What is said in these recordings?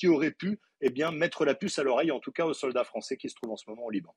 Qui aurait pu eh mettre la puce à l'oreille, en tout cas aux soldats français qui se trouvent en ce moment au Liban.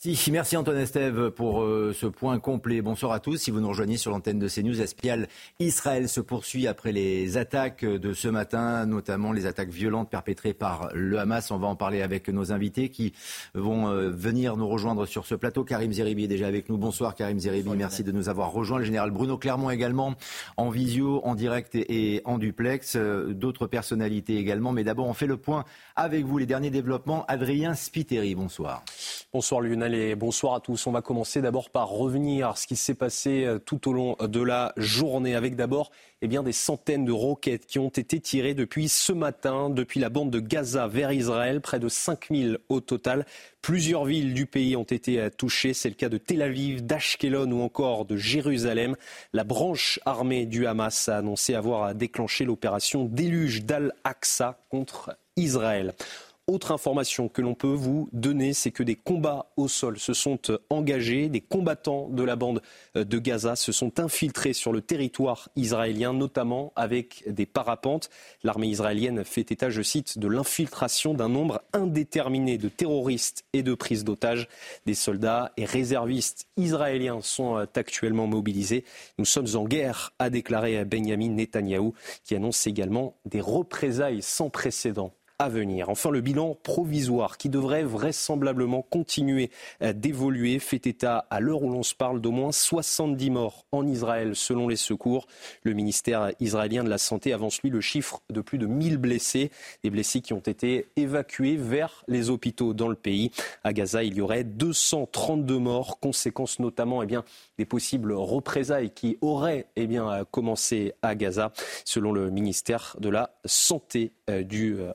Si, merci Antoine Estève pour euh, ce point complet. Bonsoir à tous. Si vous nous rejoignez sur l'antenne de CNews, Espial Israël se poursuit après les attaques de ce matin, notamment les attaques violentes perpétrées par le Hamas. On va en parler avec nos invités qui vont euh, venir nous rejoindre sur ce plateau. Karim Zeribi est déjà avec nous. Bonsoir Karim Zeribi, merci de nous avoir rejoints. Le général Bruno Clermont également en visio, en direct et en duplex. Euh, d'autres personnalités également. Mais d'abord, on fait le point avec vous. Les derniers développements. Adrien Spiteri, bonsoir. Bonsoir Lionel et bonsoir à tous. On va commencer d'abord par revenir à ce qui s'est passé euh, tout au long de la journée avec d'abord eh bien, des centaines de roquettes qui ont été tirées depuis ce matin, depuis la bande de Gaza vers Israël, près de 5000 au total. Plusieurs villes du pays ont été euh, touchées. C'est le cas de Tel Aviv, d'Ashkelon ou encore de Jérusalem. La branche armée du Hamas a annoncé avoir déclenché l'opération Déluge d'Al-Aqsa contre Israël. Autre information que l'on peut vous donner, c'est que des combats au sol se sont engagés. Des combattants de la bande de Gaza se sont infiltrés sur le territoire israélien, notamment avec des parapentes. L'armée israélienne fait état, je cite, de l'infiltration d'un nombre indéterminé de terroristes et de prises d'otages. Des soldats et réservistes israéliens sont actuellement mobilisés. Nous sommes en guerre, a déclaré Benjamin Netanyahou, qui annonce également des représailles sans précédent à venir. Enfin, le bilan provisoire qui devrait vraisemblablement continuer euh, d'évoluer fait état à l'heure où l'on se parle d'au moins 70 morts en Israël selon les secours. Le ministère israélien de la Santé avance lui le chiffre de plus de 1000 blessés, des blessés qui ont été évacués vers les hôpitaux dans le pays. À Gaza, il y aurait 232 morts, conséquence notamment eh bien, des possibles représailles qui auraient eh bien, commencé à Gaza, selon le ministère de la Santé euh, du euh,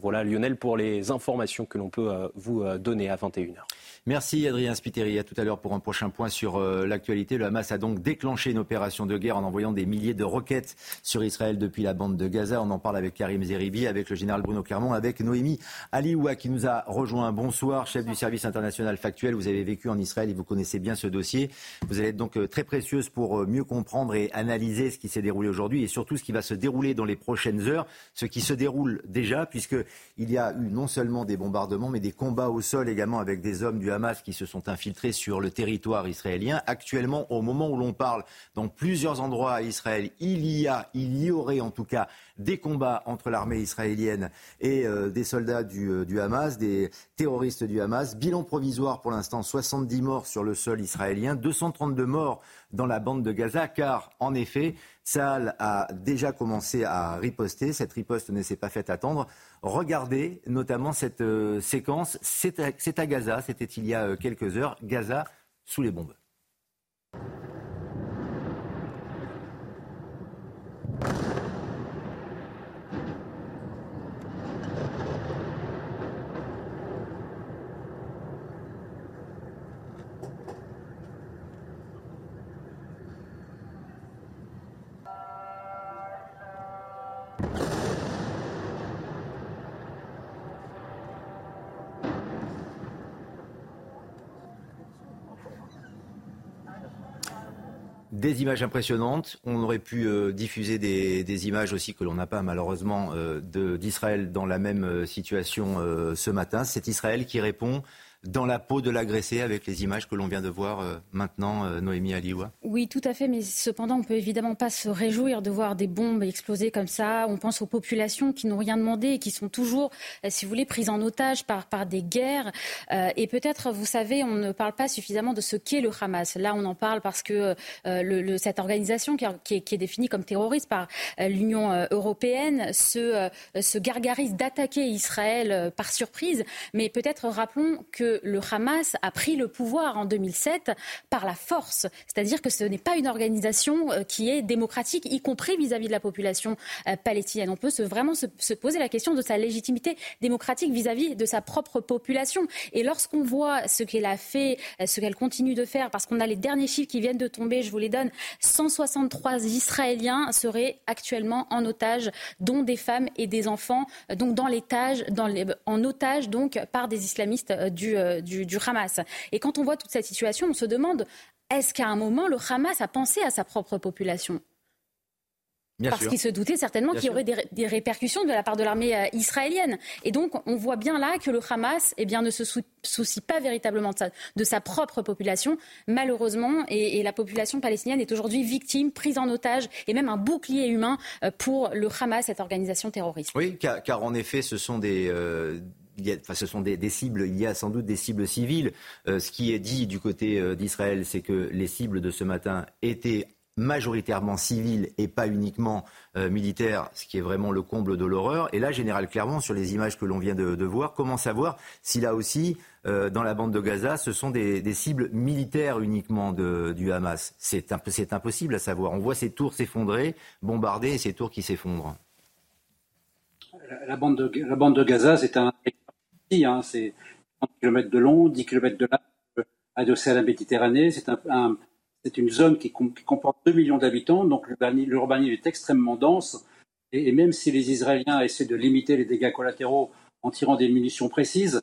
Voilà Lionel pour les informations que l'on peut euh, vous donner à 21h. Merci Adrien Spiteri. À tout à l'heure pour un prochain point sur l'actualité. Le Hamas a donc déclenché une opération de guerre en envoyant des milliers de roquettes sur Israël depuis la bande de Gaza. On en parle avec Karim Zeribi, avec le général Bruno Clermont, avec Noémie Alioua qui nous a rejoint. Bonsoir, chef du service international factuel. Vous avez vécu en Israël et vous connaissez bien ce dossier. Vous allez être donc très précieuse pour mieux comprendre et analyser ce qui s'est déroulé aujourd'hui et surtout ce qui va se dérouler dans les prochaines heures, ce qui se déroule déjà, puisqu'il y a eu non seulement des bombardements, mais des combats au sol également avec des hommes du Hamas qui se sont infiltrés sur le territoire israélien. Actuellement, au moment où l'on parle, dans plusieurs endroits à Israël, il y a, il y aurait en tout cas des combats entre l'armée israélienne et euh, des soldats du, euh, du, Hamas, des terroristes du Hamas. Bilan provisoire pour l'instant, 70 morts sur le sol israélien, 232 morts dans la bande de Gaza, car en effet, Saal a déjà commencé à riposter. Cette riposte ne s'est pas faite attendre. Regardez notamment cette euh, séquence. C'est à, Gaza, c'était il y a quelques heures. Gaza sous les bombes. Des images impressionnantes. On aurait pu euh, diffuser des, images aussi que l'on n'a pas malheureusement euh, d'Israël dans la même euh, situation ce matin. C'est Israël qui répond dans la peau de l'agressé avec les images que l'on vient de voir euh, maintenant, euh, Noémie Aliwa Oui, tout à fait, mais cependant, on ne peut évidemment pas se réjouir de voir des bombes exploser comme ça. On pense aux populations qui n'ont rien demandé et qui sont toujours, euh, si vous voulez, prises en otage par, par des guerres. et peut-être, vous savez, on ne parle pas suffisamment de ce qu'est le Hamas. Là, on en parle parce que cette organisation qui, est, qui, est, définie comme terroriste par l'Union européenne se, se gargarise d'attaquer Israël par surprise. Mais peut-être rappelons que le Hamas a pris le pouvoir en 2007 par la force. C'est-à-dire que ce n'est pas une organisation euh, qui est démocratique, y compris vis-à-vis de la population euh, palestinienne. On peut vraiment se, poser la question de sa légitimité démocratique vis-à-vis de sa propre population. Et lorsqu'on voit ce qu'elle a fait, euh, ce qu'elle continue de faire, parce qu'on a les derniers chiffres qui viennent de tomber, je vous les donne, 163 Israéliens seraient actuellement en otage, dont des femmes et des enfants, donc dans l'étage, en otage donc par des islamistes du, du, du Hamas. Et quand on voit toute cette situation, on se demande est-ce qu'à un moment, le Hamas a pensé à sa propre population? Parce qu'il se doutait certainement qu'il y aurait des, répercussions de la part de l'armée euh, israélienne. Et donc, on voit bien là que le Hamas eh bien, ne se soucie pas véritablement de sa, propre population, malheureusement. Et, la population palestinienne est aujourd'hui victime, prise en otage, et même un bouclier humain euh, pour le Hamas, cette organisation terroriste. Oui, car, en effet, ce sont des... Euh, ce sont des, cibles, il y a sans doute des cibles civiles. Euh, ce qui est dit du côté euh, d'Israël, c'est que les cibles de ce matin étaient majoritairement civiles et pas uniquement euh, militaires, ce qui est vraiment le comble de l'horreur. Et là, Général Clermont, sur les images que l'on vient de, voir, comment savoir si là aussi, dans la bande de Gaza, ce sont des, cibles militaires uniquement du Hamas C'est impossible à savoir. On voit ces tours s'effondrer, bombarder, et ces tours qui s'effondrent. La bande de Gaza, c'est un Hein, c'est 30 km de long, 10 km de large, adossé à la Méditerranée. C'est un, une zone qui, comporte 2 millions d'habitants, donc l'urbanisme est extrêmement dense. Et, même si les Israéliens essaient de limiter les dégâts collatéraux en tirant des munitions précises,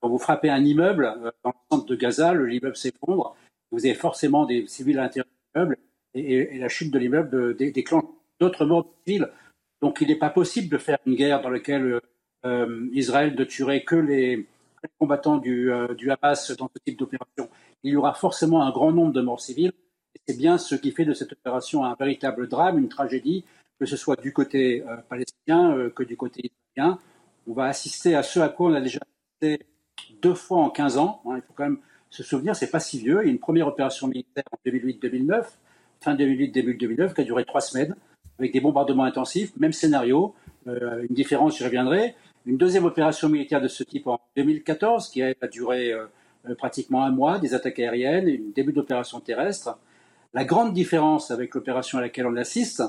quand vous frappez un immeuble euh, dans le centre de Gaza, l'immeuble s'effondre, vous avez forcément des civils à l'intérieur de l'immeuble, et, la chute de l'immeuble déclenche d'autres morts civils. Donc il n'est pas possible de faire une guerre dans laquelle euh, euh, Israël ne tuerait que les, combattants du, euh, du, Hamas dans ce type d'opération. Il y aura forcément un grand nombre de morts civiles. C'est bien ce qui fait de cette opération un véritable drame, une tragédie, que ce soit du côté euh, palestinien que du côté israélien. On va assister à ce à quoi on a déjà assisté deux fois en 15 ans. Hein. il faut quand même se souvenir, c'est pas si vieux. Il y a une première opération militaire en 2008-2009, fin 2008-début 2009, qui a duré trois semaines, avec des bombardements intensifs, même scénario. une différence, j'y reviendrai une deuxième opération militaire de ce type en 2014, qui a duré euh, euh, pratiquement un mois, des attaques aériennes, et un début d'opération terrestre. La grande différence avec l'opération à laquelle on assiste,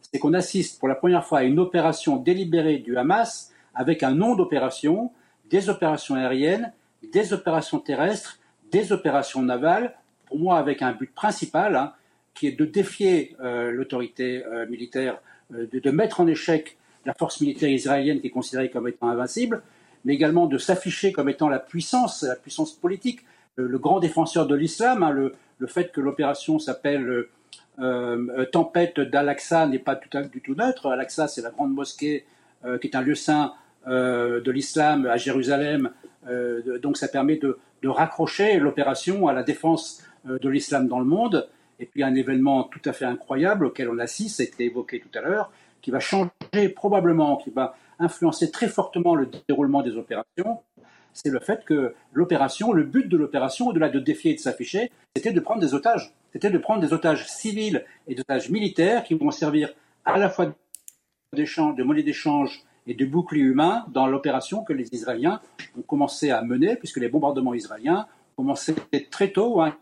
c'est qu'on assiste pour la première fois à une opération délibérée du Hamas avec un nom d'opération, des opérations aériennes, des opérations terrestres, des opérations navales, pour moi avec un but principal, hein, qui est de défier euh, l'autorité militaire, de, mettre en échec la force militaire israélienne qui est considérée comme étant invincible, mais également de s'afficher comme étant la puissance, la puissance politique, le, grand défenseur de l'islam. Hein, le, fait que l'opération s'appelle euh, euh, Tempête d'Al-Aqsa n'est pas tout, du tout neutre. Al-Aqsa, c'est la grande mosquée euh, qui est un lieu saint de l'islam à Jérusalem. donc ça permet de, de raccrocher l'opération à la défense de l'islam dans le monde. Et puis un événement tout à fait incroyable auquel on assiste, a été évoqué tout à l'heure, qui va changer probablement, qui va influencer très fortement le déroulement des opérations, c'est le fait que l'opération, le but de l'opération, au-delà de défier et de s'afficher, c'était de prendre des otages. C'était de prendre des otages civils et des otages militaires qui vont servir à la fois de monnaie d'échange et de bouclier humain dans l'opération que les Israéliens ont commencé à mener, puisque les bombardements israéliens ont commencé très tôt, hein,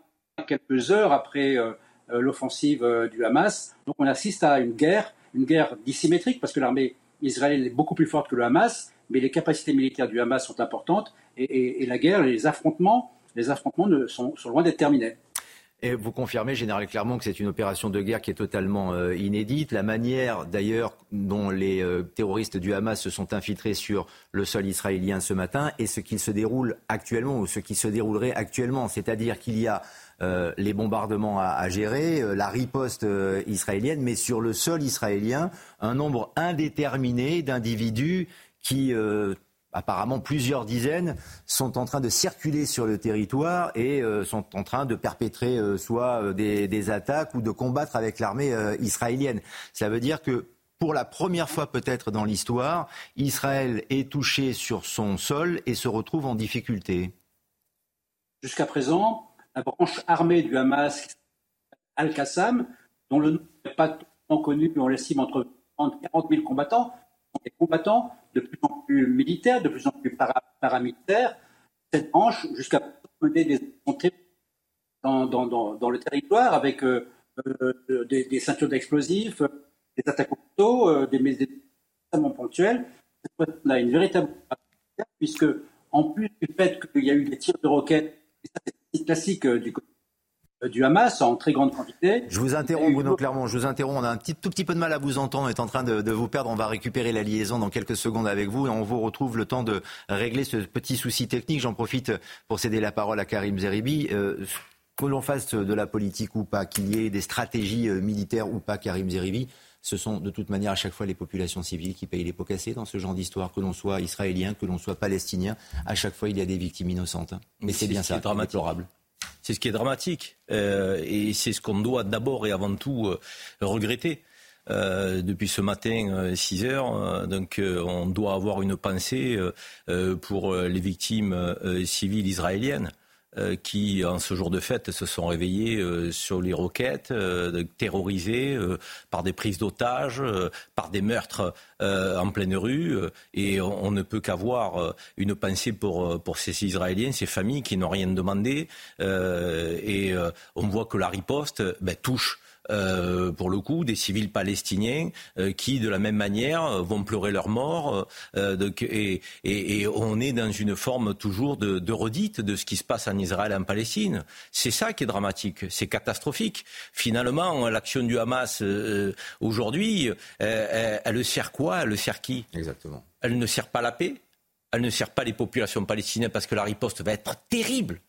quelques heures après euh, euh, l'offensive euh, du Hamas. Donc on assiste à une guerre une guerre dissymétrique parce que l'armée israélienne est beaucoup plus forte que le Hamas, mais les capacités militaires du Hamas sont importantes et, la guerre, les affrontements, les affrontements sont, loin d'être terminés. Et vous confirmez, Général Clermont, que c'est une opération de guerre qui est totalement euh, inédite. La manière, d'ailleurs, dont les euh, terroristes du Hamas se sont infiltrés sur le sol israélien ce matin et ce qui se déroule actuellement ou ce qui se déroulerait actuellement. C'est-à-dire qu'il y a euh, les bombardements à, gérer, euh, la riposte euh, israélienne, mais sur le sol israélien, un nombre indéterminé d'individus qui apparemment plusieurs dizaines, sont en train de circuler sur le territoire et sont en train de perpétrer soit des, attaques ou de combattre avec l'armée israélienne. Ça veut dire que pour la première fois peut-être dans l'histoire, Israël est touché sur son sol et se retrouve en difficulté. Jusqu'à présent, la branche armée du Hamas, Al-Qassam, dont le nom n'est pas totalement connu, on l'estime entre 30 et 40 000 combattants, sont des combattants de plus en plus militaires, de plus en plus paramilitaires, cette branche jusqu'à mener des montées dans, dans, le territoire avec euh, euh, des, ceintures d'explosifs, des attaques au couteau, des médicaments ponctuels. On a une véritable puisque en plus du fait qu'il y a eu des tirs de roquettes, classique du côté euh, du Hamas en très grande quantité. Je vous interromps, Bruno Clermont, je vous interromps. On a un petit, tout petit peu de mal à vous entendre. On est en train de, vous perdre. On va récupérer la liaison dans quelques secondes avec vous et on vous retrouve le temps de régler ce petit souci technique. J'en profite pour céder la parole à Karim Zeribi. Euh, que l'on fasse de la politique ou pas, qu'il y ait des stratégies euh, militaires ou pas, Karim Zeribi, ce sont de toute manière à chaque fois les populations civiles qui payent les pots cassés dans ce genre d'histoire, que l'on soit israélien, que l'on soit palestinien. À chaque fois, il y a des victimes innocentes. Mais c'est bien ça, déplorable. C'est ce qui est dramatique. Euh, et c'est ce qu'on doit d'abord et avant tout euh, regretter. Euh, depuis ce matin, 6 heures. donc, on doit avoir une pensée pour les victimes civiles israéliennes. Euh, qui, en ce jour de fête, se sont réveillés euh, sur les roquettes, euh, terrorisés par des prises d'otages, par des meurtres en pleine rue. et on, ne peut qu'avoir une pensée pour, pour ces Israéliens, ces familles qui n'ont rien demandé. et on voit que la riposte ben, touche euh, pour le coup, des civils palestiniens euh, qui, de la même manière, euh, vont pleurer leur mort. et, on est dans une forme toujours de, redite de ce qui se passe en Israël et en Palestine. C'est ça qui est dramatique, c'est catastrophique. Finalement, l'action du Hamas aujourd'hui, elle, elle, sert quoi? Elle le sert qui? Exactement. Elle ne sert pas la paix? Elle ne sert pas les populations palestiniennes parce que la riposte va être terrible,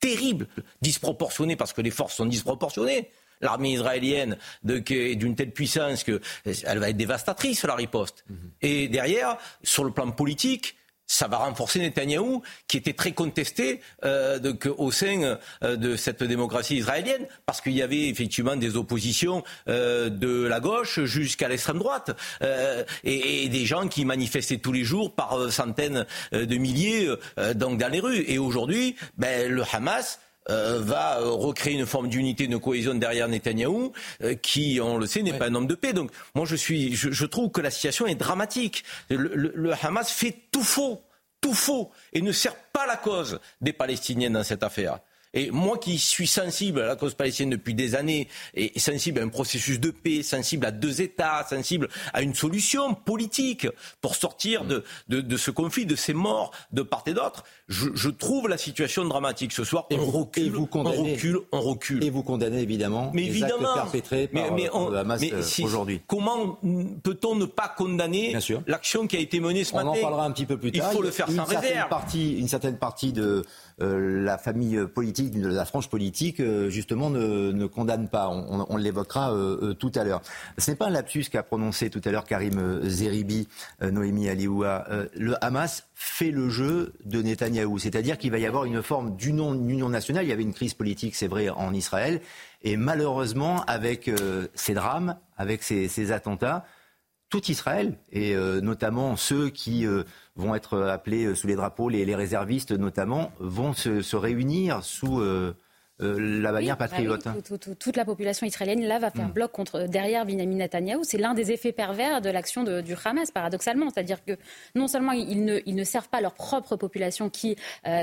terrible, disproportionnée parce que les forces sont disproportionnées l'armée israélienne est d'une telle puissance qu'elle va être dévastatrice, la riposte. Mhm. Et derrière, sur le plan politique, ça va renforcer Netanyahou, qui était très contesté euh, au sein euh, de cette démocratie israélienne, parce qu'il y avait effectivement des oppositions euh, de la gauche jusqu'à l'extrême droite, et, des gens qui manifestaient tous les jours par centaines de milliers donc dans les rues. Et aujourd'hui, ben, le Hamas euh, va euh, recréer une forme d'unité, de cohésion derrière Netanyahou, euh, qui, on le sait, n'est pas un homme de paix. Donc, moi, je suis, je, trouve que la situation est dramatique. le Hamas fait tout faux, tout faux, et ne sert pas la cause des Palestiniens dans cette affaire. Et moi qui suis sensible à la cause palestinienne depuis des années, et sensible à un processus de paix, sensible à deux États, sensible à une solution politique pour sortir de, de, ce conflit, de ces morts de part et d'autre, je, trouve la situation dramatique ce soir. on, recule, vous on recule, on recule. Et vous condamnez évidemment mais les actes perpétrés par, mais, le Hamas euh, aujourd'hui. Comment peut-on ne pas condamner l'action qui a été menée ce matin On en parlera un petit peu plus tard. Il faut le faire sans réserve. Partie, une certaine partie de euh, la famille politique, la frange politique, euh, justement, ne, condamne pas. On, l'évoquera euh, tout à l'heure. Ce n'est pas un lapsus qu'a prononcé tout à l'heure Karim Zeribi, Noémie Alioua. le Hamas fait le jeu de Netanyahou, c'est-à-dire qu'il va y avoir une forme d'union nationale. Il y avait une crise politique, c'est vrai, en Israël. Et malheureusement, avec ces drames, avec ces, attentats, tout Israël, et notamment ceux qui vont être appelés euh, sous les drapeaux, les, réservistes notamment, vont se, réunir sous euh, euh, la bannière bah patriote. toute la population israélienne là va faire hmm. bloc contre derrière Benjamin Netanyahou. C'est l'un des effets pervers de l'action du Hamas, paradoxalement. C'est-à-dire que non seulement ils ne, ils ne, servent pas leur propre population qui,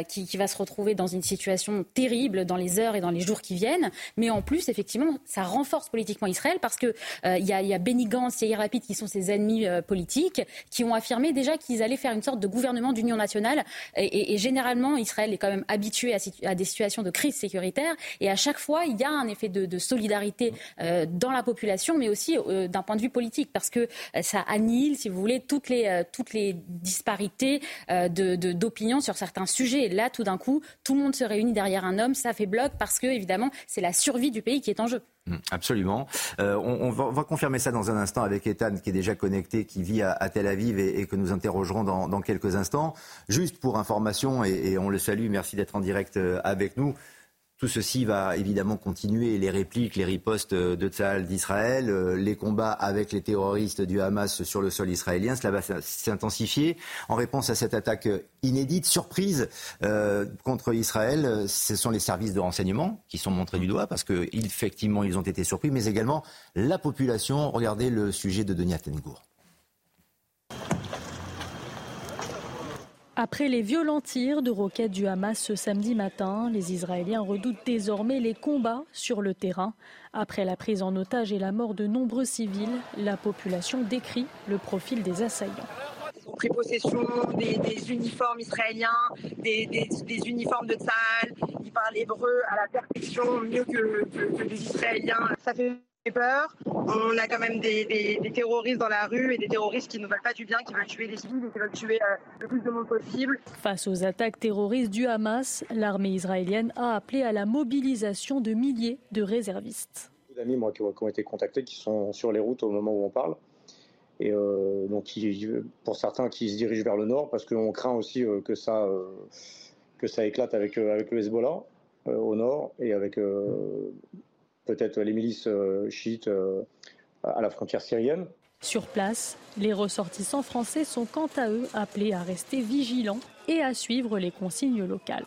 qui, qui, va se retrouver dans une situation terrible dans les heures et dans les jours qui viennent, mais en plus, effectivement, ça renforce politiquement Israël parce que il y, a, y a Benny Gantz et Yair qui sont ses ennemis politiques, qui ont affirmé déjà qu'ils allaient faire une sorte de gouvernement d'union nationale. Et, et, généralement, Israël est quand même habitué à, à des situations de crise sécuritaire et à chaque fois, il y a un effet de, solidarité euh, dans la population, mais aussi euh, d'un point de vue politique, parce que euh, ça annihile, si vous voulez, toutes les, disparités d'opinion sur certains sujets. Et là, tout d'un coup, tout le monde se réunit derrière un homme, ça fait bloc, parce que, évidemment, c'est la survie du pays qui est en jeu. Mmh, absolument. on, va, confirmer ça dans un instant avec Ethan, qui est déjà connecté, qui vit à, Tel Aviv et, que nous interrogerons dans, quelques instants. Juste pour information, et on le salue, merci d'être en direct avec nous. Tout ceci va évidemment continuer, les répliques, les ripostes de Tzal d'Israël, euh, les combats avec les terroristes du Hamas sur le sol israélien, cela va s'intensifier. En réponse à cette attaque inédite, surprise euh, contre Israël, ce sont les services de renseignement qui sont montrés du doigt parce qu'effectivement ils ont été surpris, mais également la population. Regardez le sujet de Denis Attengour. Après les violents tirs de roquettes du Hamas ce samedi matin, les Israéliens redoutent désormais les combats sur le terrain. Après la prise en otage et la mort de nombreux civils, la population décrit le profil des assaillants ont pris possession des, uniformes israéliens, des, uniformes de Tzahal. Ils parlent hébreu à la perfection, mieux que, que les Israéliens. Ça fait peur. On a quand même des, terroristes dans la rue et des terroristes qui ne veulent pas du bien, qui veulent tuer les civils et qui veulent tuer euh, le plus de monde possible. Face aux attaques terroristes du Hamas, l'armée israélienne a appelé à la mobilisation de milliers de réservistes. D'amis moi qui ont été contactés, qui sont sur les routes au moment où on parle. Et euh, donc, pour certains qui se dirigent vers le nord, parce qu'on craint aussi euh, que ça, que ça éclate avec, avec le Hezbollah au nord et avec peut-être les milices euh, chiites euh, à la frontière syrienne. Sur place, les ressortissants français sont quant à eux appelés à rester vigilants et à suivre les consignes locales.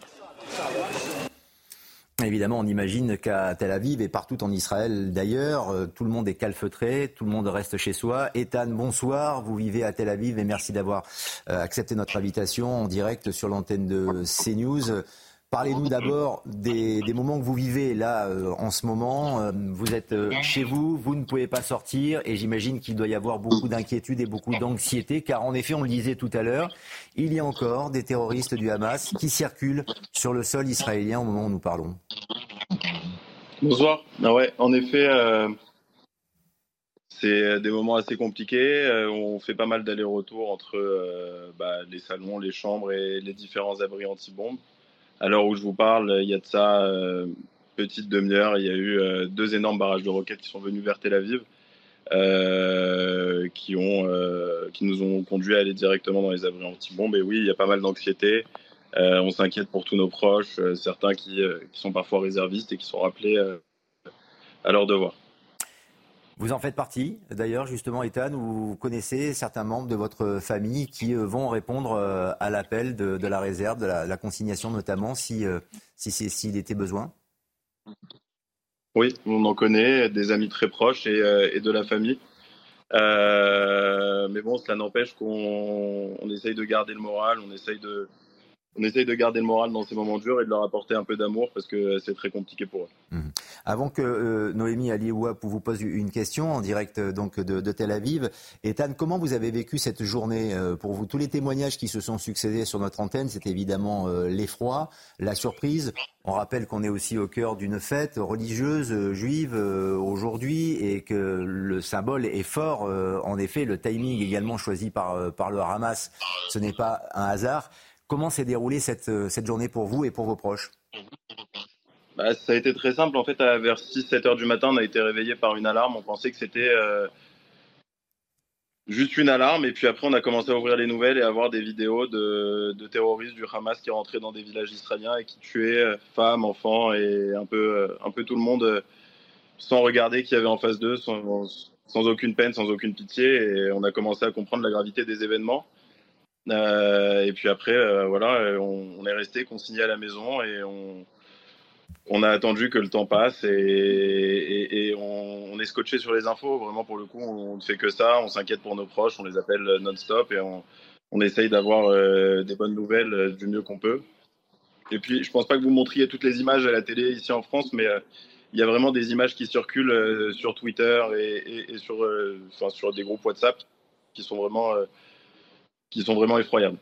Évidemment, on imagine qu'à Tel Aviv et partout en Israël d'ailleurs, euh, tout le monde est calfeutré, tout le monde reste chez soi. Ethan, bonsoir, vous vivez à Tel Aviv et merci d'avoir accepté notre invitation en direct sur l'antenne de CNews. Parlez-nous d'abord des, moments que vous vivez là euh, en ce moment. Euh, vous êtes euh, chez vous, vous ne pouvez pas sortir et j'imagine qu'il doit y avoir beaucoup d'inquiétude et beaucoup d'anxiété car en effet, on le disait tout à l'heure, il y a encore des terroristes du Hamas qui circulent sur le sol israélien au moment où nous parlons. Bonsoir. Ah ouais, en effet, c'est des moments assez compliqués. on fait pas mal d'allers-retours entre bah, les salons, les chambres et les différents abris anti-bombes. À l'heure où je vous parle, il y a de ça euh, petite demi-heure, il y a eu euh, deux énormes barrages de roquettes qui sont venus vers Tel Aviv, euh, qui, ont, qui nous ont conduit à aller directement dans les abris anti-bombes. Et oui, il y a pas mal d'anxiété. on s'inquiète pour tous nos proches, certains qui, qui, sont parfois réservistes et qui sont rappelés à leur devoir. Vous en faites partie, d'ailleurs, justement, Ethan, où vous connaissez certains membres de votre famille qui euh, vont répondre euh, à l'appel de, la réserve, de la, consignation notamment, si, euh, s'il si, était besoin? Oui, on en connaît, des amis très proches et, et de la famille. mais bon, cela n'empêche qu'on on essaye de garder le moral, on essaye de, on essaye de garder le moral dans ces moments durs et de leur apporter un peu d'amour parce que c'est très compliqué pour eux. Mmh. Avant que euh, Noémie Aliouap vous pose une question en direct euh, donc de, Tel Aviv, Ethan, comment vous avez vécu cette journée euh, pour vous? Tous les témoignages qui se sont succédés sur notre antenne, c'est évidemment l'effroi, la surprise. On rappelle qu'on est aussi au cœur d'une fête religieuse juive aujourd'hui et que le symbole est fort. en effet, le timing également choisi par, par le Hamas, ce n'est pas un hasard. Comment s'est déroulée cette, cette journée pour vous et pour vos proches? Bah, Ça a été très simple. En fait, à vers 6-7 heures du matin, on a été réveillé par une alarme. On pensait que c'était euh, juste une alarme. Et puis après, on a commencé à ouvrir les nouvelles et à voir des vidéos de, de terroristes du Hamas qui rentraient dans des villages israéliens et qui tuaient euh, femmes, enfants et un peu, un peu tout le monde sans regarder qui y avait en face d'eux, sans, sans aucune peine, sans aucune pitié. Et on a commencé à comprendre la gravité des événements. Euh, et puis après, euh, voilà, on, est resté consigné à la maison et on, on, a attendu que le temps passe et, on, est scotché sur les infos. Vraiment, pour le coup, on ne fait que ça. On s'inquiète pour nos proches, on les appelle non-stop et on, essaye d'avoir euh, des bonnes nouvelles du mieux qu'on peut. Et puis, je pense pas que vous montriez toutes les images à la télé ici en France, mais il y a vraiment des images qui circulent sur Twitter et, sur, sur des groupes WhatsApp qui sont vraiment qui sont vraiment effroyables.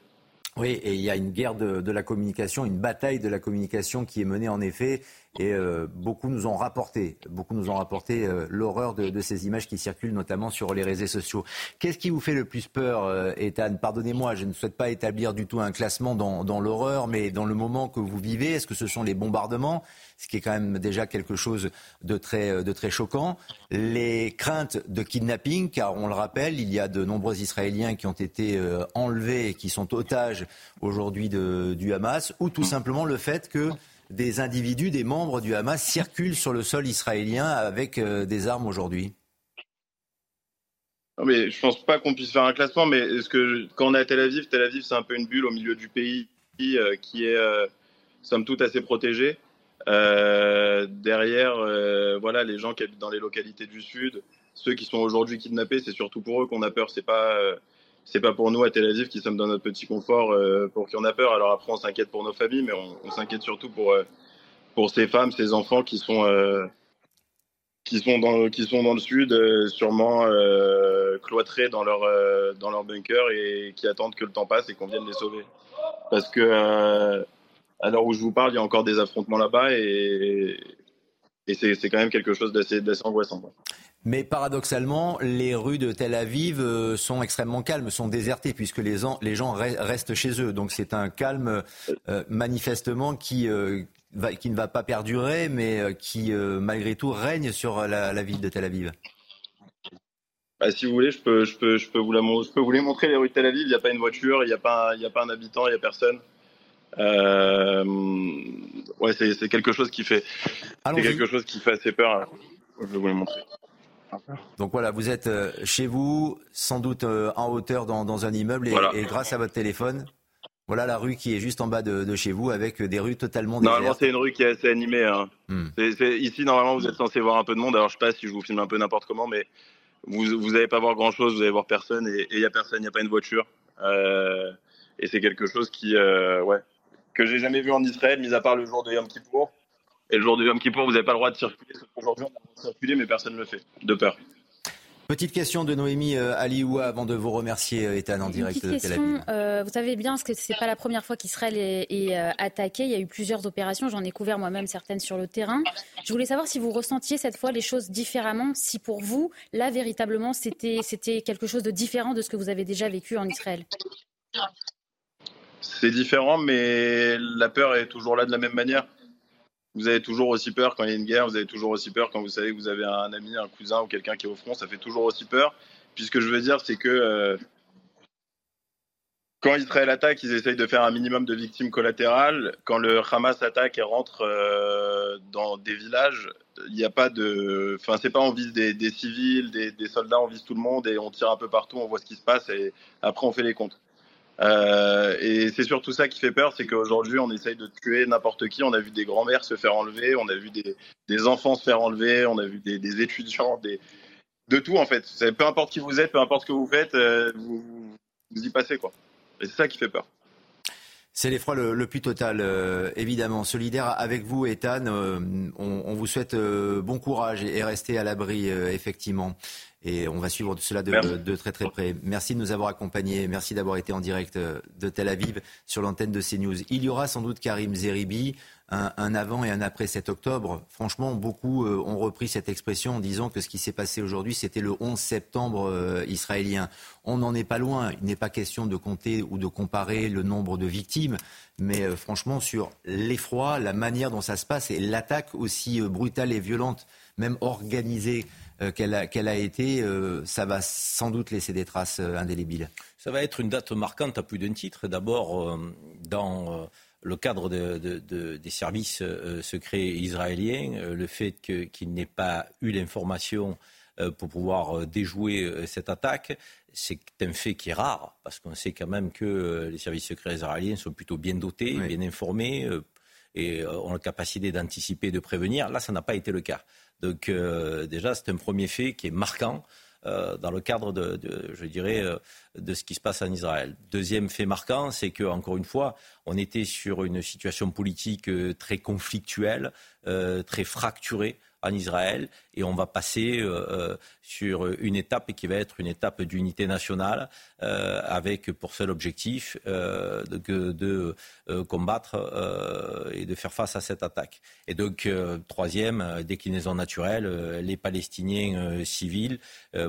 Oui, et il y a une guerre de, la communication, une bataille de la communication qui est menée en effet, et euh, beaucoup nous ont rapporté, beaucoup nous ont rapporté euh, l'horreur de, ces images qui circulent notamment sur les réseaux sociaux. Qu'est-ce qui vous fait le plus peur, euh, Ethan? Pardonnez-moi, je ne souhaite pas établir du tout un classement dans, dans l'horreur, mais dans le moment que vous vivez, est-ce que ce sont les bombardements? Ce qui est quand même déjà quelque chose de très, de très choquant. Les craintes de kidnapping, car on le rappelle, il y a de nombreux Israéliens qui ont été euh, enlevés et qui sont otages aujourd'hui du Hamas, ou tout simplement le fait que des individus, des membres du Hamas circulent sur le sol israélien avec euh, des armes aujourd'hui non mais je pense pas qu'on puisse faire un classement, mais est-ce que quand on est à Tel Aviv, Tel Aviv c'est un peu une bulle au milieu du pays euh, qui est somme toute assez protégée. Euh, derrière, euh, voilà, les gens qui habitent dans les localités du sud, ceux qui sont aujourd'hui kidnappés, c'est surtout pour eux qu'on a peur. C'est pas, euh, c'est pas pour nous à Tel Aviv qui sommes dans notre petit confort pour qui on a peur. Alors après, on s'inquiète pour nos familles, mais on, s'inquiète surtout pour pour ces femmes, ces enfants qui sont qui sont dans qui sont dans le sud, sûrement cloîtrés dans leur dans leur bunker et qui attendent que le temps passe et qu'on vienne les sauver. Parce que à l'heure où je vous parle, il y a encore des affrontements là-bas et, et c'est quand même quelque chose d'assez angoissant. Mais paradoxalement, les rues de Tel Aviv euh, sont extrêmement calmes, sont désertées puisque les, les gens restent chez eux. Donc c'est un calme euh, manifestement qui, euh, va, qui ne va pas perdurer, mais qui malgré tout règne sur la, ville de Tel Aviv. Bah, si vous voulez, je peux, je, peux, je, peux vous la, je peux vous les montrer les rues de Tel Aviv. Il n'y a pas une voiture, il n'y a, pas, a pas un habitant, il n'y a personne. Euh, ouais, c'est quelque chose qui fait, c'est quelque chose qui fait assez peur. Je vais vous le montrer. Donc voilà, vous êtes euh, chez vous, sans doute euh, en hauteur dans, un immeuble, et, grâce à votre téléphone, voilà la rue qui est juste en bas de, chez vous, avec des rues totalement désertes. Normalement, c'est une rue qui est assez animée. Hein. Hmm. ici, normalement, vous êtes censé voir un peu de monde. Alors, je sais pas si je vous filme un peu n'importe comment, mais vous n'allez pas voir grand-chose, vous allez voir personne, et il n'y a personne, il n'y a pas une voiture. et c'est quelque chose qui, ouais, que j'ai jamais vu en Israël, mis à part le jour de Yom Kippour. Et le jour de Yom Kippour, vous n'avez pas le droit de circuler. Aujourd'hui, on a le droit de circuler, mais personne ne le fait, de peur. Petite question de Noémie euh, Alioua avant de vous remercier, euh, Ethan, en direct de Tel Aviv. Euh, vous savez bien que ce n'est pas la première fois qu'Israël est, attaqué. Il y a eu plusieurs opérations. J'en ai couvert moi-même certaines sur le terrain. Je voulais savoir si vous ressentiez cette fois les choses différemment, si pour vous, là, véritablement, c'était quelque chose de différent de ce que vous avez déjà vécu en Israël. C'est différent, mais la peur est toujours là de la même manière. Vous avez toujours aussi peur quand il y a une guerre, vous avez toujours aussi peur quand vous savez que vous avez un ami, un cousin ou quelqu'un qui est au front, ça fait toujours aussi peur. Puis ce que je veux dire, c'est que euh, quand Israël attaque, ils essayent de faire un minimum de victimes collatérales. Quand le Hamas attaque et rentre euh, dans des villages, il n'y a pas de. Enfin, c'est pas on vise des, civils, des, des, soldats, on vise tout le monde et on tire un peu partout, on voit ce qui se passe et après on fait les comptes. Euh, et c'est surtout ça qui fait peur, c'est qu'aujourd'hui on essaye de tuer n'importe qui. On a vu des grands-mères se faire enlever, on a vu des, enfants se faire enlever, on a vu des, étudiants, de tout en fait. Peu importe qui vous êtes, peu importe ce que vous faites, euh, vous, vous y passez quoi. Et c'est ça qui fait peur. C'est l'effroi le, plus total, euh, évidemment. Solidaire avec vous, Ethan. on, vous souhaite bon courage et restez à l'abri, effectivement. Et on va suivre cela de, très très près. Merci de nous avoir accompagnés. Merci d'avoir été en direct euh, de Tel Aviv sur l'antenne de CNews. Il y aura sans doute Karim Zeribi, un, avant et un après 7 octobre. Franchement, beaucoup euh, ont repris cette expression en disant que ce qui s'est passé aujourd'hui, c'était le 11 septembre euh, israélien. On n'en est pas loin. Il n'est pas question de compter ou de comparer le nombre de victimes, mais franchement, sur l'effroi, la manière dont ça se passe et l'attaque aussi brutale et violente, même organisée qu'elle a, été, euh, ça va sans doute laisser des traces euh, indélébiles. Ça va être une date marquante à plus d'un titre. D'abord, dans le cadre des services secrets israéliens, le fait qu'il n'ait pas eu l'information pour pouvoir déjouer cette attaque, c'est un fait qui est rare, parce qu'on sait quand même que les services secrets israéliens sont plutôt bien dotés, bien informés et ont la capacité d'anticiper et de prévenir. Là, ça n'a pas été le cas. Donc euh, déjà, c'est un premier fait qui est marquant. Euh, dans le cadre de, je dirais, euh, de ce qui se passe en Israël. Deuxième fait marquant, c'est que encore une fois, on était sur une situation politique très conflictuelle, très fracturée en Israël et on va passer sur une étape qui va être une étape d'unité nationale euh, avec pour seul objectif de, de combattre et de faire face à cette attaque. Et donc, troisième, déclinaison naturelle, les Palestiniens civils,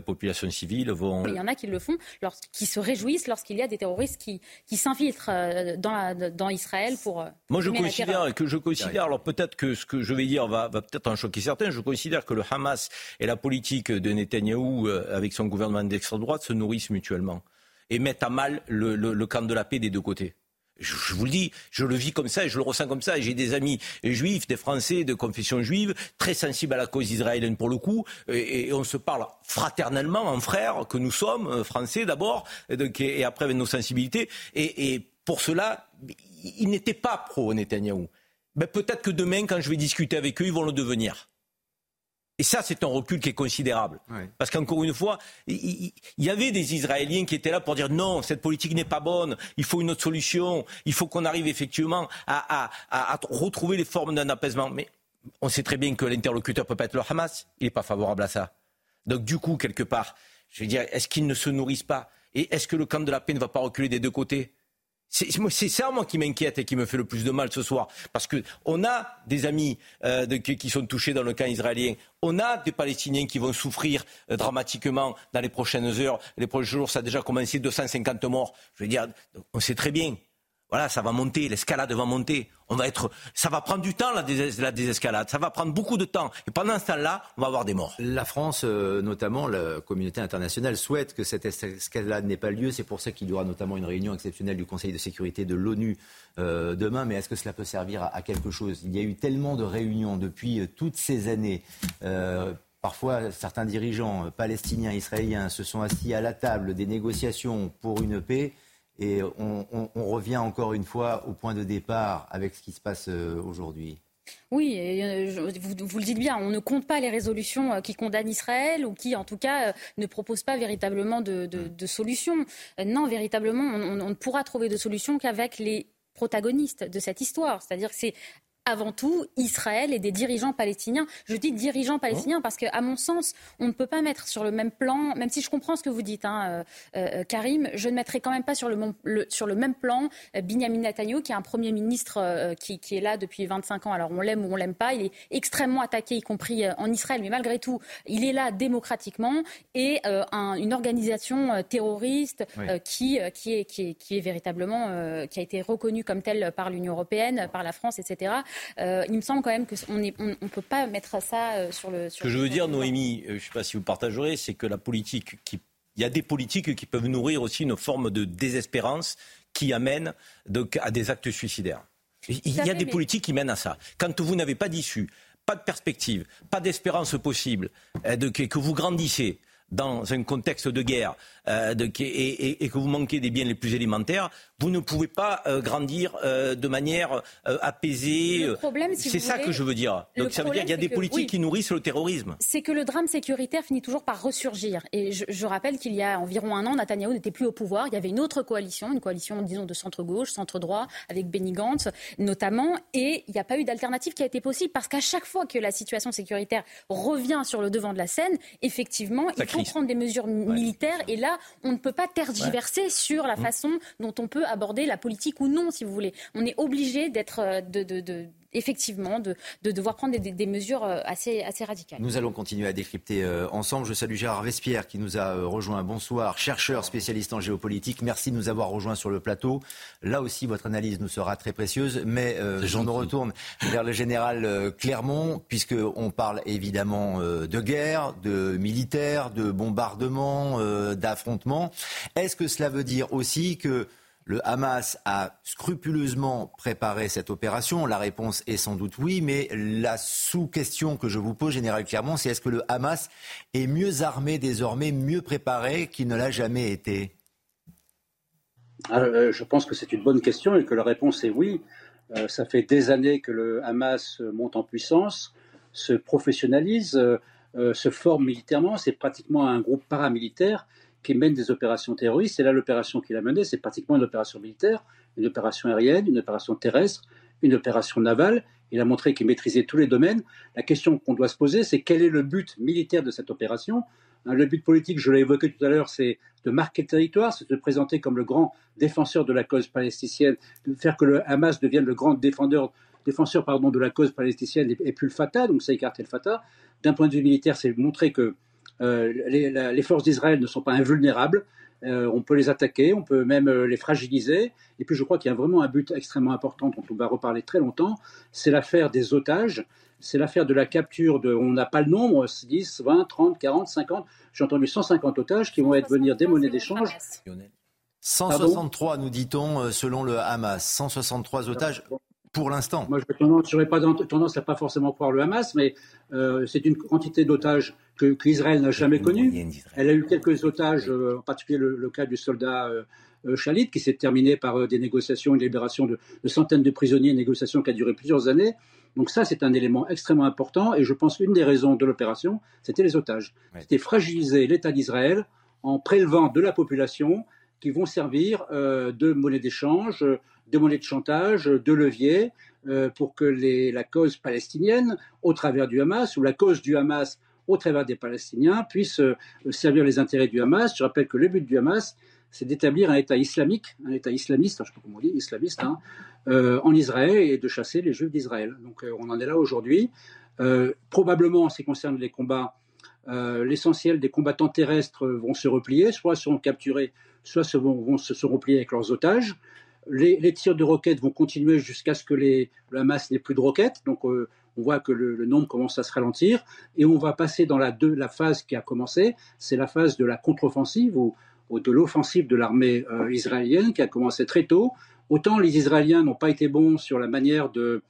population civile vont... Il y en a qui le font, qui se réjouissent lorsqu'il y a des terroristes qui, qui s'infiltrent dans, dans Israël pour... Moi, je considère, que je considère, alors peut-être que ce que je vais dire va, va peut-être en choquer certains, je considère que le Hamas et la politique de Netanyahou euh, avec son gouvernement d'extrême droite se nourrissent mutuellement et mettent à mal le, camp de la paix des deux côtés. Je, vous le dis, je le vis comme ça et je le ressens comme ça. J'ai des amis juifs, des Français de confession juive, très sensibles à la cause israélienne pour le coup, et, on se parle fraternellement, en frères que nous sommes, euh, Français d'abord, et, après avec nos sensibilités. Et, pour cela, ils n'étaient pas pro Netanyahou. Peut-être que demain, quand je vais discuter avec eux, ils vont le devenir. Et ça, c'est un recul qui est considérable. Parce qu'encore une fois, il, y avait des Israéliens qui étaient là pour dire non, cette politique n'est pas bonne, il faut une autre solution, il faut qu'on arrive effectivement à, à, retrouver les formes d'un apaisement. Mais on sait très bien que l'interlocuteur peut pas être le Hamas, il n'est pas favorable à ça. Donc du coup, quelque part, je veux dire, est-ce qu'ils ne se nourrissent pas? Et est-ce que le camp de la paix ne va pas reculer des deux côtés? C'est ça, moi, qui m'inquiète et qui me fait le plus de mal ce soir. Parce qu'on a des amis euh, qui sont touchés dans le camp israélien. On a des Palestiniens qui vont souffrir euh, dramatiquement dans les prochaines heures. Les prochains jours, ça a déjà commencé, 250 morts. Je veux dire, on sait très bien voilà, ça va monter, l'escalade va monter. On va être, ça va prendre du temps la, désescalade, ça va prendre beaucoup de temps. Et pendant ce temps-là, on va avoir des morts. La France, euh, notamment la communauté internationale, souhaite que cette escalade n'ait pas lieu. C'est pour ça qu'il y aura notamment une réunion exceptionnelle du Conseil de sécurité de l'ONU euh, demain. Mais est-ce que cela peut servir à, quelque chose? Il y a eu tellement de réunions depuis euh, toutes ces années. Parfois, certains dirigeants palestiniens, israéliens se sont assis à la table des négociations pour une paix. Et on, revient encore une fois au point de départ avec ce qui se passe euh, aujourd'hui. Oui, euh, vous, le dites bien, on ne compte pas les résolutions euh, qui condamnent Israël ou qui, en tout cas, ne proposent pas véritablement de, de, solutions. Non, véritablement, on, on, ne pourra trouver de solution qu'avec les protagonistes de cette histoire. C'est-à-dire que c'est avant tout Israël et des dirigeants palestiniens. Je dis dirigeants palestiniens parce qu'à mon sens, on ne peut pas mettre sur le même plan, même si je comprends ce que vous dites, hein, euh, euh, Karim, je ne mettrai quand même pas sur le, sur le même plan euh, Binyamin Netanyahu, qui est un Premier ministre qui, est là depuis 25 ans. Alors on l'aime ou on l'aime pas, il est extrêmement attaqué, y compris en Israël, mais malgré tout, il est là démocratiquement et une organisation terroriste qui, qui, est, qui, qui est véritablement, qui a été reconnue comme telle par l'Union européenne, par la France, etc. Euh, il me semble quand même qu'on ne on, peut pas mettre ça euh, sur le. Ce que je veux dire, Noémie, euh, je ne sais pas si vous partagerez, c'est que la politique qui il y a des politiques qui peuvent nourrir aussi une forme de désespérance qui amène à des actes suicidaires. Il y a des politiques qui mènent à ça. Quand vous n'avez pas d'issue, pas de perspective, pas d'espérance possible, que vous grandissez, dans un contexte de guerre euh, et, que vous manquez des biens les plus élémentaires, vous ne pouvez pas euh, grandir euh, de manière apaisée. c'est ça que je veux dire. Donc ça veut dire qu'il y a des politiques qui nourrissent le terrorisme. C'est que le drame sécuritaire finit toujours par ressurgir. Et je, rappelle qu'il y a environ un an, Netanyahu n'était plus au pouvoir. Il y avait une autre coalition, une coalition, disons, de centre-gauche, centre-droit, avec Benny Gantz notamment. Et il n'y a pas eu d'alternative qui a été possible parce qu'à chaque fois que la situation sécuritaire revient sur le devant de la scène, effectivement, il faut prendre des mesures militaires. Et là, on ne peut pas tergiverser sur la mmh. façon dont on peut aborder la politique ou non, si vous voulez. On est obligé d'être euh, de, de effectivement de, devoir prendre des, mesures euh, assez, assez radicales. Nous allons continuer à décrypter euh, ensemble. Je salue Gérard Vespierre qui nous a euh, rejoint. Bonsoir, chercheur spécialiste en géopolitique. Merci de nous avoir rejoints sur le plateau. Là aussi, votre analyse nous sera très précieuse. Mais je me retourne vers le général Clermont, puisqu'on parle évidemment de guerre, de militaire, de bombardement, d'affrontement. Est-ce que cela veut dire aussi que le Hamas a scrupuleusement préparé cette opération La réponse est sans doute oui, mais la sous-question que je vous pose, Général Clermont, c'est est-ce que le Hamas est mieux armé désormais, mieux préparé qu'il ne l'a jamais été? Euh, Je pense que c'est une bonne question et que la réponse est oui. Euh, ça fait des années que le Hamas monte en puissance, se professionnalise, euh, se forme militairement. C'est pratiquement un groupe paramilitaire qui mène des opérations terroristes. Et là, l'opération qu'il a menée, c'est pratiquement une opération militaire, une opération aérienne, une opération terrestre, une opération navale. Il a montré qu'il maîtrisait tous les domaines. La question qu'on doit se poser, c'est quel est le but militaire de cette opération? Hein, Le but politique, je l'ai évoqué tout à l'heure, c'est de marquer le territoire, c'est de se présenter comme le grand défenseur de la cause palestinienne, de faire que le Hamas devienne le grand défendeur, défenseur pardon, de la cause palestinienne et, plus le Fatah, donc ça écarter le Fatah. D'un point de vue militaire, c'est montrer que euh, les, forces d'Israël ne sont pas invulnérables. Euh, on peut les attaquer, on peut même euh, les fragiliser. Et puis je crois qu'il y a vraiment un but extrêmement important dont on va reparler très longtemps, c'est l'affaire des otages, c'est l'affaire de la capture de, on n'a pas le nombre, 10, 20, 30, 40, 50, j'ai entendu 150 otages qui vont être venir des monnaies d'échange. 163, nous dit-on, selon le Hamas. 163 otages. Pour l'instant. Moi, je n'aurais pas tendance à pas forcément croire le Hamas, mais euh, c'est une quantité d'otages que qu'Israël n'a jamais connue. Elle a eu quelques otages, euh, en particulier le, cas du soldat euh, Chalit, qui s'est terminé par des négociations, une libération de, centaines de prisonniers, une négociation qui a duré plusieurs années. Donc ça, c'est un élément extrêmement important, et je pense qu'une des raisons de l'opération, c'était les otages. C'était fragiliser l'État d'Israël en prélevant de la population qui vont servir de monnaie d'échange, de monnaie de chantage, de levier, euh, pour que la cause palestinienne, au travers du Hamas, ou la cause du Hamas au travers des Palestiniens, puisse euh, servir les intérêts du Hamas. Je rappelle que le but du Hamas, c'est d'établir un État islamique, un État islamiste, je ne sais pas comment on dit, islamiste, hein, euh, en Israël et de chasser les Juifs d'Israël. Donc on en est là aujourd'hui. probablement, en ce qui concerne les combats, l'essentiel des combattants terrestres vont se replier, soit seront capturés, soit se vont, se replier avec leurs otages. Les, tirs de roquettes vont continuer jusqu'à ce que les, le Hamas n'ait plus de roquettes. Donc, euh, on voit que le, nombre commence à se ralentir. Et on va passer dans la, phase qui a commencé. C'est la phase de la contre-offensive ou, de l'offensive de l'armée euh, israélienne qui a commencé très tôt. Autant les Israéliens n'ont pas été bons sur la manière de,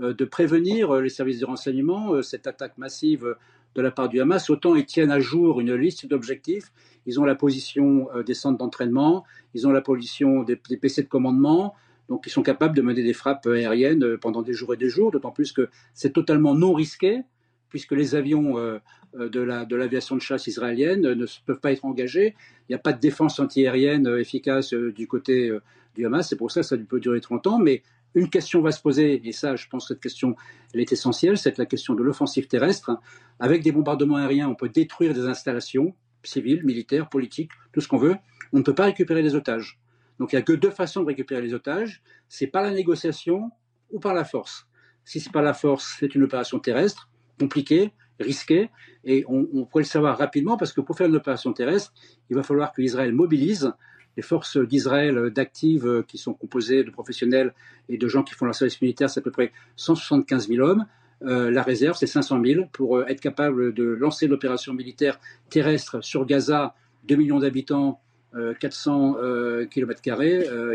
euh, de prévenir les services de renseignement, cette attaque massive de la part du Hamas, autant ils tiennent à jour une liste d'objectifs. Ils ont la position euh, des centres d'entraînement, ils ont la position des, PC de commandement, donc ils sont capables de mener des frappes aériennes euh, pendant des jours et des jours, d'autant plus que c'est totalement non risqué, puisque les avions euh, de l'aviation de, chasse israélienne ne peuvent pas être engagés. Il n'y a pas de défense antiaérienne efficace du côté du Hamas, c'est pour ça que ça peut durer 30 ans, mais une question va se poser, et ça, je pense que cette question, elle est essentielle, c'est la question de l'offensive terrestre. Avec des bombardements aériens, on peut détruire des installations civiles, militaires, politiques, tout ce qu'on veut. On ne peut pas récupérer les otages. Donc il n'y a que deux façons de récupérer les otages, c'est par la négociation ou par la force. Si c'est par la force, c'est une opération terrestre, compliquée, risquée, et on, on pourrait le savoir rapidement parce que pour faire une opération terrestre, il va falloir que Israël mobilise les forces d'Israël euh, d'actives euh, qui sont composées de professionnels et de gens qui font leur service militaire, c'est à peu près 175 000 hommes. Euh, la réserve, c'est 500 000 pour être capable de lancer l'opération militaire terrestre sur Gaza, 2 millions d'habitants, 400 km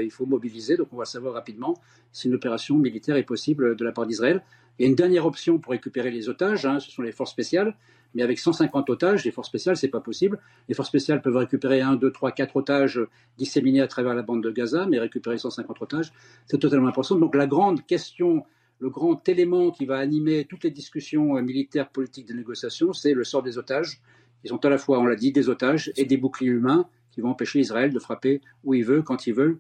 il faut mobiliser. Donc on va savoir rapidement si une opération militaire est possible de la part d'Israël. Et une dernière option pour récupérer les otages, hein, ce sont les forces spéciales. Mais avec 150 otages, les forces spéciales, c'est pas possible. Les forces spéciales peuvent récupérer 1, 2, 3, 4 otages disséminés à travers la bande de Gaza, mais récupérer 150 otages, c'est totalement impossible. Donc la grande question, le grand élément qui va animer toutes les discussions euh, militaires, politiques, des négociations, c'est le sort des otages. Ils ont à la fois, on l'a dit, des otages et des boucliers humains qui vont empêcher Israël de frapper où il veut, quand il veut,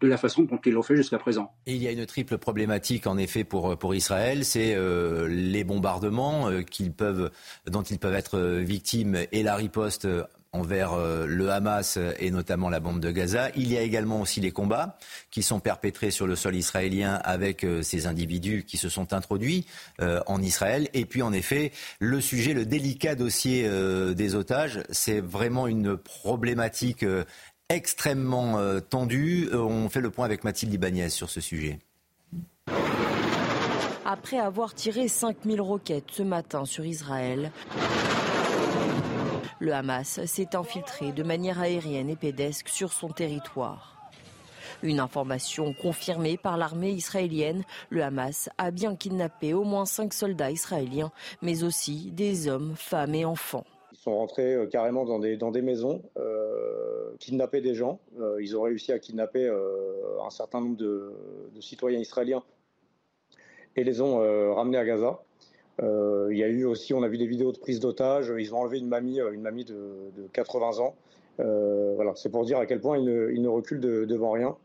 de la façon dont ils l'ont fait jusqu'à présent. il y a une triple problématique en effet pour, pour Israël, c'est euh, les bombardements euh, peuvent, dont ils peuvent être euh, victimes et la riposte envers le Hamas et notamment la bande de Gaza. Il y a également aussi les combats qui sont perpétrés sur le sol israélien avec ces individus qui se sont introduits en Israël. Et puis en effet, le sujet, le délicat dossier des otages, c'est vraiment une problématique extrêmement euh, tendu. Euh, on fait le point avec Mathilde Ibanez sur ce sujet. Après avoir tiré 5000 roquettes ce matin sur Israël, le Hamas s'est infiltré de manière aérienne et pédestre sur son territoire. Une information confirmée par l'armée israélienne, le Hamas a bien kidnappé au moins cinq soldats israéliens, mais aussi des hommes, femmes et enfants sont rentrés euh, carrément dans des, dans des maisons, euh, kidnapper des gens. Euh, ils ont réussi à kidnapper un certain nombre de, citoyens israéliens et les ont ramenés à Gaza. il y a eu aussi, on a vu des vidéos de prise d'otages. Ils ont enlevé une mamie, une mamie de, 80 ans. voilà, c'est pour dire à quel point ils ne, reculent devant rien.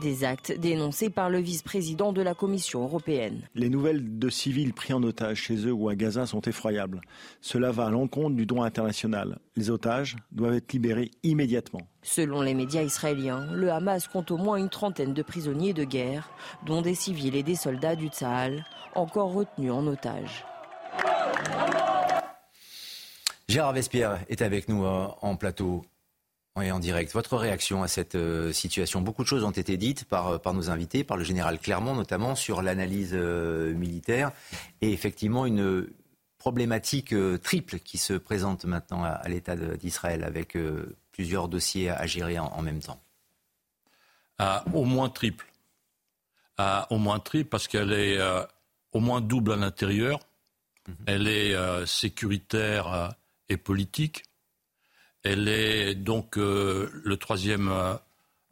Des actes dénoncés par le vice-président de la Commission européenne. Les nouvelles de civils pris en otage chez eux ou à Gaza sont effroyables. Cela va à l'encontre du droit international. Les otages doivent être libérés immédiatement. Selon les médias israéliens, le Hamas compte au moins une trentaine de prisonniers de guerre, dont des civils et des soldats du Tsahal, encore retenus en otage. Gérard Vespierre est avec nous euh, en plateau. Oui, en direct. Votre réaction à cette euh, situation? Beaucoup de choses ont été dites par, euh, par nos invités, par le général Clermont notamment, sur l'analyse euh, militaire et effectivement une problématique triple qui se présente maintenant à, l'État d'Israël avec plusieurs dossiers à gérer en, même temps. au moins triple. au moins triple parce qu'elle est au moins double à l'intérieur. Mhm. Elle est sécuritaire et politique. Elle est donc le troisième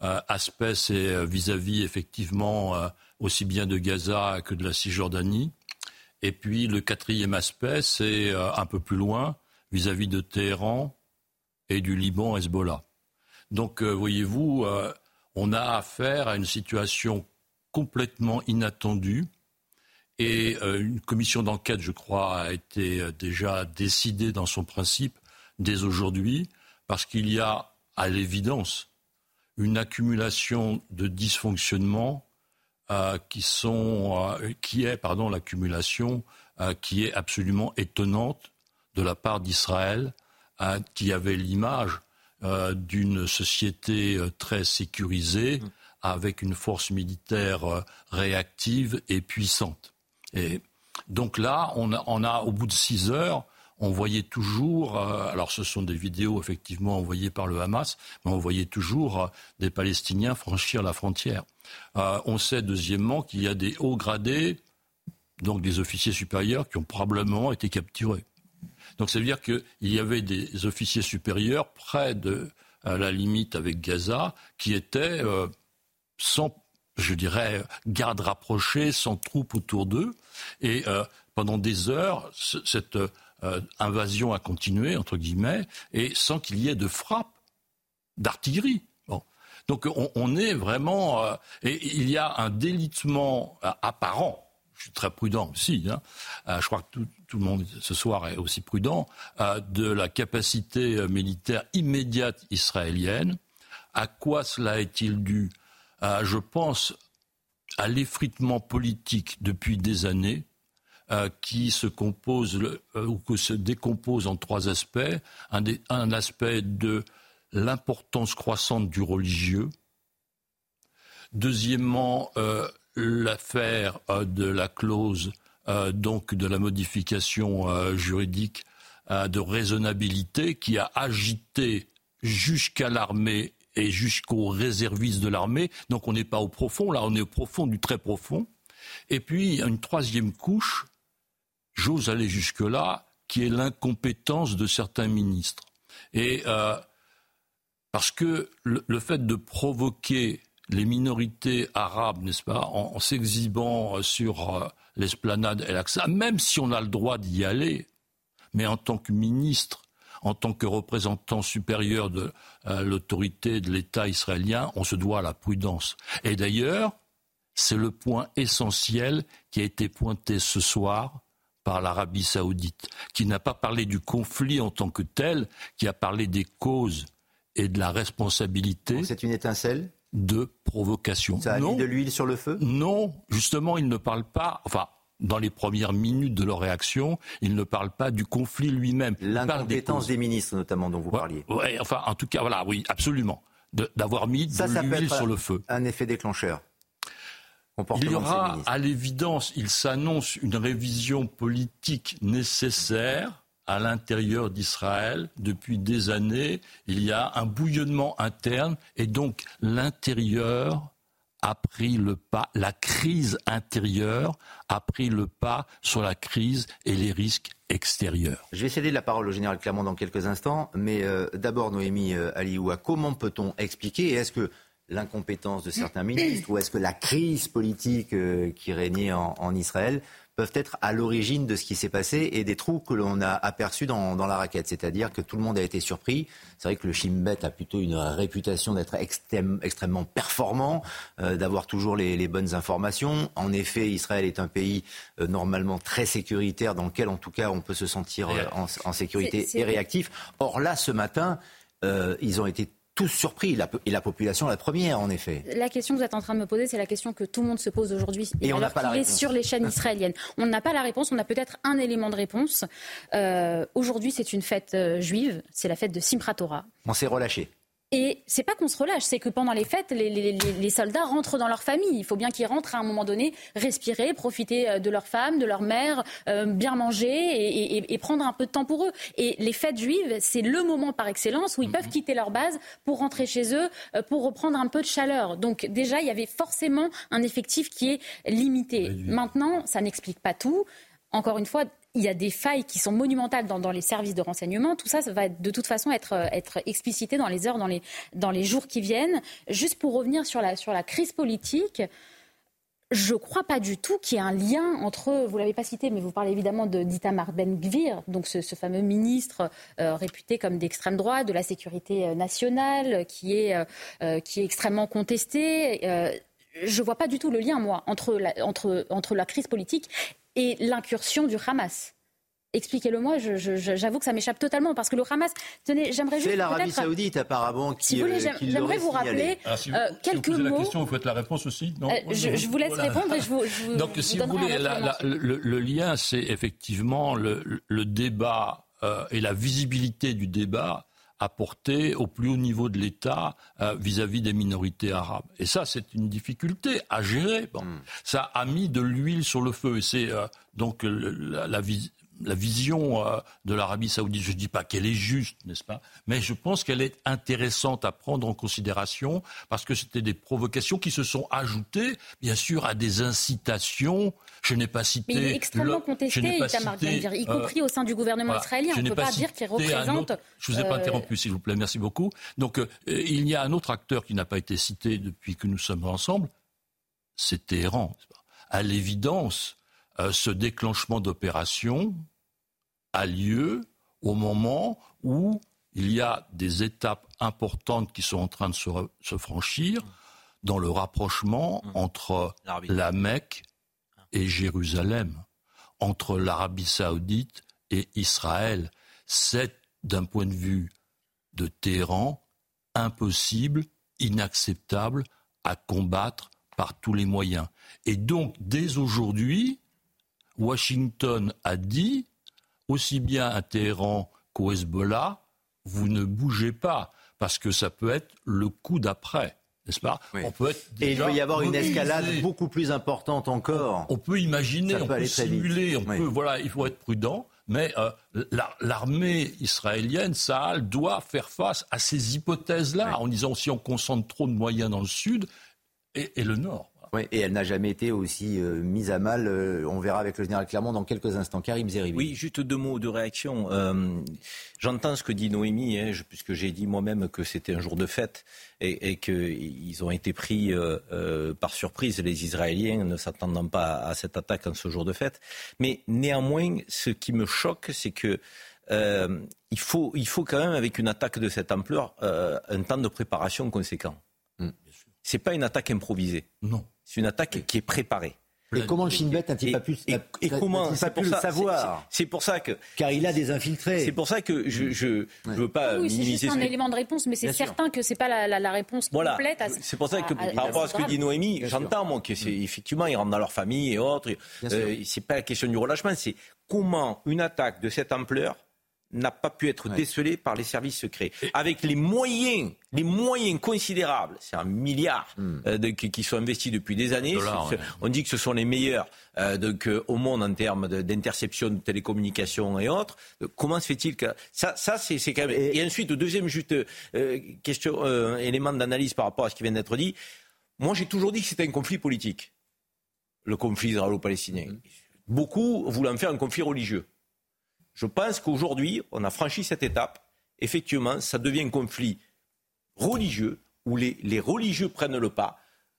aspect, c'est vis-à-vis effectivement aussi bien de Gaza que de la Cisjordanie. Et puis le quatrième aspect, c'est un peu plus loin, vis-à-vis de Téhéran et du Liban Hezbollah. Donc, voyez-vous, on a affaire à une situation complètement inattendue. Et euh, une commission d'enquête, je crois, a été euh, déjà décidée dans son principe dès aujourd'hui, parce qu'il y a, à l'évidence, une accumulation de dysfonctionnements euh, qui, sont, qui est, pardon, l'accumulation qui est absolument étonnante de la part d'Israël, qui avait l'image euh, d'une société euh, très sécurisée, mm. avec une force militaire euh, réactive et puissante. Et donc là, on a, au bout de six heures, on voyait toujours, alors ce sont des vidéos effectivement envoyées par le Hamas, mais on voyait toujours des Palestiniens franchir la frontière. on sait deuxièmement qu'il y a des hauts gradés, donc des officiers supérieurs, qui ont probablement été capturés. Donc ça veut dire qu'il y avait des officiers supérieurs près de la limite avec Gaza qui étaient euh, sans, je dirais, garde rapprochée, sans troupes autour d'eux. Et euh, pendant des heures, cette euh, invasion a continué, entre guillemets, et sans qu'il y ait de frappe d'artillerie. Donc on, est vraiment... et il y a un délitement apparent je suis très prudent aussi, hein. euh, je crois que tout, le monde ce soir est aussi prudent, euh, de la capacité euh, militaire immédiate israélienne. À quoi cela est-il dû? Je pense à l'effritement politique depuis des années, qui se compose ou que se décompose en trois aspects. Un, aspect de l'importance croissante du religieux. Deuxièmement, l'affaire euh, de la clause, euh, donc de la modification euh, juridique de raisonnabilité qui a agité jusqu'à l'armée et jusqu'aux réservistes de l'armée. Donc on n'est pas au profond, là on est au profond du très profond. Et puis une troisième couche, j'ose aller jusque-là, qui est l'incompétence de certains ministres. Et parce que le, fait de provoquer les minorités arabes, n'est-ce pas, en, s'exhibant euh, sur euh, l'esplanade El-Aqsa, même si on a le droit d'y aller, mais en tant que ministre, en tant que représentant supérieur de euh, l'autorité de l'État israélien, on se doit à la prudence. Et d'ailleurs, c'est le point essentiel qui a été pointé ce soir par l'Arabie saoudite, qui n'a pas parlé du conflit en tant que tel, qui a parlé des causes et de la responsabilité. C'est une étincelle de provocation. Ça a mis de l'huile sur le feu? Non, justement, ils ne parlent pas. Enfin, dans les premières minutes de leur réaction, ils ne parlent pas du conflit lui-même. L'incompétence des, ministres, notamment, dont vous parliez. Oui, enfin, en tout cas, voilà, oui, absolument. D'avoir mis de l'huile sur le feu. Un effet déclencheur. Il y aura, à l'évidence, il s'annonce une révision politique nécessaire à l'intérieur d'Israël depuis des années. Il y a un bouillonnement interne et donc l'intérieur a pris le pas, la crise intérieure a pris le pas sur la crise et les risques extérieurs. Je vais céder la parole au général Clermont dans quelques instants, mais euh, d'abord Noémie euh, Alioua, comment peut-on expliquer, est-ce que l'incompétence de certains ministres ou est-ce que la crise politique euh, qui régnait en Israël peuvent être à l'origine de ce qui s'est passé et des trous que l'on a aperçus dans, la raquette. C'est-à-dire que tout le monde a été surpris. C'est vrai que le Shimbet a plutôt une réputation d'être extrêmement performant, euh, d'avoir toujours les, bonnes informations. En effet, Israël est un pays euh, normalement très sécuritaire dans lequel, en tout cas, on peut se sentir euh, en, sécurité et réactif. Or là, ce matin, ils ont été tous surpris, et la population la première, en effet. La question que vous êtes en train de me poser, c'est la question que tout le monde se pose aujourd'hui. Et, on n'a pas la réponse. sur les chaînes israéliennes. On n'a pas la réponse, on a peut-être un élément de réponse. Euh, aujourd'hui, c'est une fête euh, juive, c'est la fête de Simchat Torah. On s'est relâché. Et c'est pas qu'on se relâche, c'est que pendant les fêtes, les, soldats rentrent dans leur famille. Il faut bien qu'ils rentrent à un moment donné, respirer, profiter euh, de leur femme, de leur mère, euh, bien manger et, prendre un peu de temps pour eux. Et les fêtes juives, c'est le moment par excellence où ils peuvent mhm. quitter leur base pour rentrer chez eux, euh, pour reprendre un peu de chaleur. Donc déjà, il y avait forcément un effectif qui est limité. Maintenant, ça n'explique pas tout. Encore une fois, il y a des failles qui sont monumentales dans, les services de renseignement. Tout ça, ça va de toute façon être, euh, explicité dans les heures, dans les, jours qui viennent. Juste pour revenir sur la, la crise politique, je ne crois pas du tout qu'il y ait un lien entre, vous ne l'avez pas cité, mais vous parlez évidemment de d'Itamar Ben-Gvir, donc ce, fameux ministre euh, réputé comme d'extrême droite, de la sécurité euh, nationale, qui est, extrêmement contesté. je ne vois pas du tout le lien, moi, entre entre, entre la crise politique et l'incursion du Hamas. Expliquez-le-moi, j'avoue que ça m'échappe totalement parce que le Hamas, tenez, j'aimerais juste. C'est l'Arabie Saoudite apparemment qui. Si vous voulez, euh, j'aimerais vous rappeler ah, si vous, euh, quelques mots. la question, vous faites la réponse aussi. Non, euh, je, vous laisse répondre et je vous. Je Donc, si vous voulez, le, lien, c'est effectivement le, débat et la visibilité du débat apporté au plus haut niveau de l'État vis-à-vis des minorités arabes. Et ça, c'est une difficulté à gérer. Bon. Hmm. Ça a mis de l'huile sur le feu. Et c'est donc la, la, la vision euh, de l'Arabie saoudite, je ne dis pas qu'elle est juste, n'est-ce pas? Mais je pense qu'elle est intéressante à prendre en considération parce que c'était des provocations qui se sont ajoutées, bien sûr, à des incitations. Je n'ai pas cité. Mais il est extrêmement contesté, Itamar y compris au sein du gouvernement israélien. On ne peut pas, dire qu'il représente. je ne vous ai pas euh, interrompu, s'il vous plaît, merci beaucoup. Donc, euh, il y a un autre acteur qui n'a pas été cité depuis que nous sommes ensemble, c'est Téhéran. À l'évidence, ce déclenchement d'opération a lieu au moment où il y a des étapes importantes qui sont en train de se, franchir dans le rapprochement mmh. entre la Mecque et Jérusalem, entre l'Arabie saoudite et Israël. C'est, d'un point de vue de Téhéran, impossible, inacceptable à combattre par tous les moyens. Et donc, dès aujourd'hui, Washington a dit aussi bien à Téhéran qu'au Hezbollah, vous ne bougez pas, parce que ça peut être le coup d'après. N'est-ce pas? On peut être Et il peut y avoir une escalade beaucoup plus importante encore. On, peut imaginer, on peut, simuler, on peut, voilà, il faut être prudent. Mais euh, l'armée israélienne, Sahel, doit faire face à ces hypothèses-là, en disant si on concentre trop de moyens dans le sud et le nord. Oui, et elle n'a jamais été aussi euh, mise à mal. Euh, on verra avec le général Clermont dans quelques instants. Karim Zeribi. Oui, juste deux mots de réaction. Euh, j'entends ce que dit Noémie, hein, puisque j'ai dit moi-même que c'était un jour de fête et, et qu'ils ont été pris par surprise, les Israéliens, ne s'attendant pas à, cette attaque en ce jour de fête. Mais néanmoins, ce qui me choque, c'est que il, faut, il faut quand même, avec une attaque de cette ampleur, un temps de préparation conséquent. Mm. C'est pas une attaque improvisée. Non. C'est une attaque qui est préparée. Et comment le Sinn Bet n'a-t-il pas pu, et, et comment ça pu le savoir C'est pour ça que car il a des infiltrés. C'est pour ça que je je, je veux pas oui, minimiser. C'est un élément de réponse, mais c'est certain que c'est pas la, la, la, réponse voilà. complète. C'est pour ça que par rapport à ce que dit Noémie, j'entends moi que c'est effectivement ils rentrent dans leur famille et autres. Euh, c'est pas la question du relâchement, c'est comment une attaque de cette ampleur n'a pas pu être décelé par les services secrets. Avec les moyens, les moyens considérables, c'est un milliard hmm. euh, qui, sont investis depuis des années. On dit que ce sont les meilleurs euh, euh, au monde en termes d'interception de, télécommunications et autres. comment se fait-il que ça, ça c'est quand même. Et, ensuite, deuxième juste question, élément d'analyse par rapport à ce qui vient d'être dit. Moi, j'ai toujours dit que c'était un conflit politique, le conflit israélo-palestinien. Hmm. Beaucoup voulant faire un conflit religieux. Je pense qu'aujourd'hui, on a franchi cette étape. Effectivement, ça devient un conflit religieux où les, religieux prennent le pas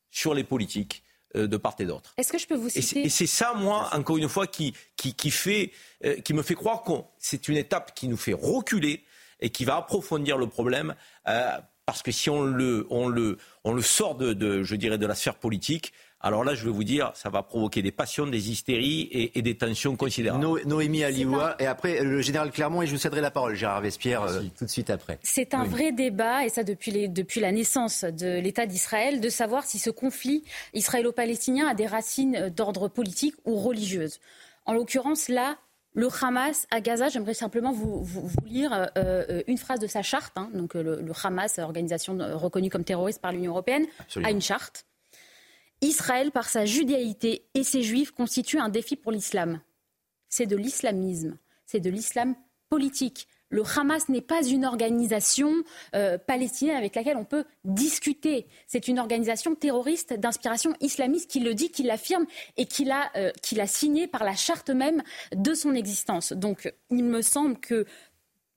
sur les politiques euh, de part et d'autre. Est-ce que je peux vous citer Et c'est ça, moi, encore une fois, qui, qui, fait, euh, qui me fait croire que c'est une étape qui nous fait reculer et qui va approfondir le problème. Euh, parce que si on le, on le, on le sort de, de, je dirais, de la sphère politique, alors là, je vais vous dire, ça va provoquer des passions, des hystéries et, des tensions considérables. Noémie Alioua, et après le général Clermont, et je vous céderai la parole, Gérard Vespierre, euh, tout de suite après. C'est un vrai débat, et ça depuis, depuis la naissance de l'État d'Israël, de savoir si ce conflit israélo-palestinien a des racines d'ordre politique ou religieuse. En l'occurrence, là, Le Hamas à Gaza, j'aimerais simplement vous, lire euh, euh, une phrase de sa charte. Hein. donc le, Hamas, organisation reconnue comme terroriste par l'Union européenne, a une charte. Israël, par sa judaïté et ses juifs, constitue un défi pour l'islam. C'est de l'islamisme, c'est de l'islam politique. Le Hamas n'est pas une organisation euh, palestinienne avec laquelle on peut discuter. C'est une organisation terroriste d'inspiration islamiste qui le dit, qui l'affirme et qui l'a euh, signé par la charte même de son existence. Donc il me semble que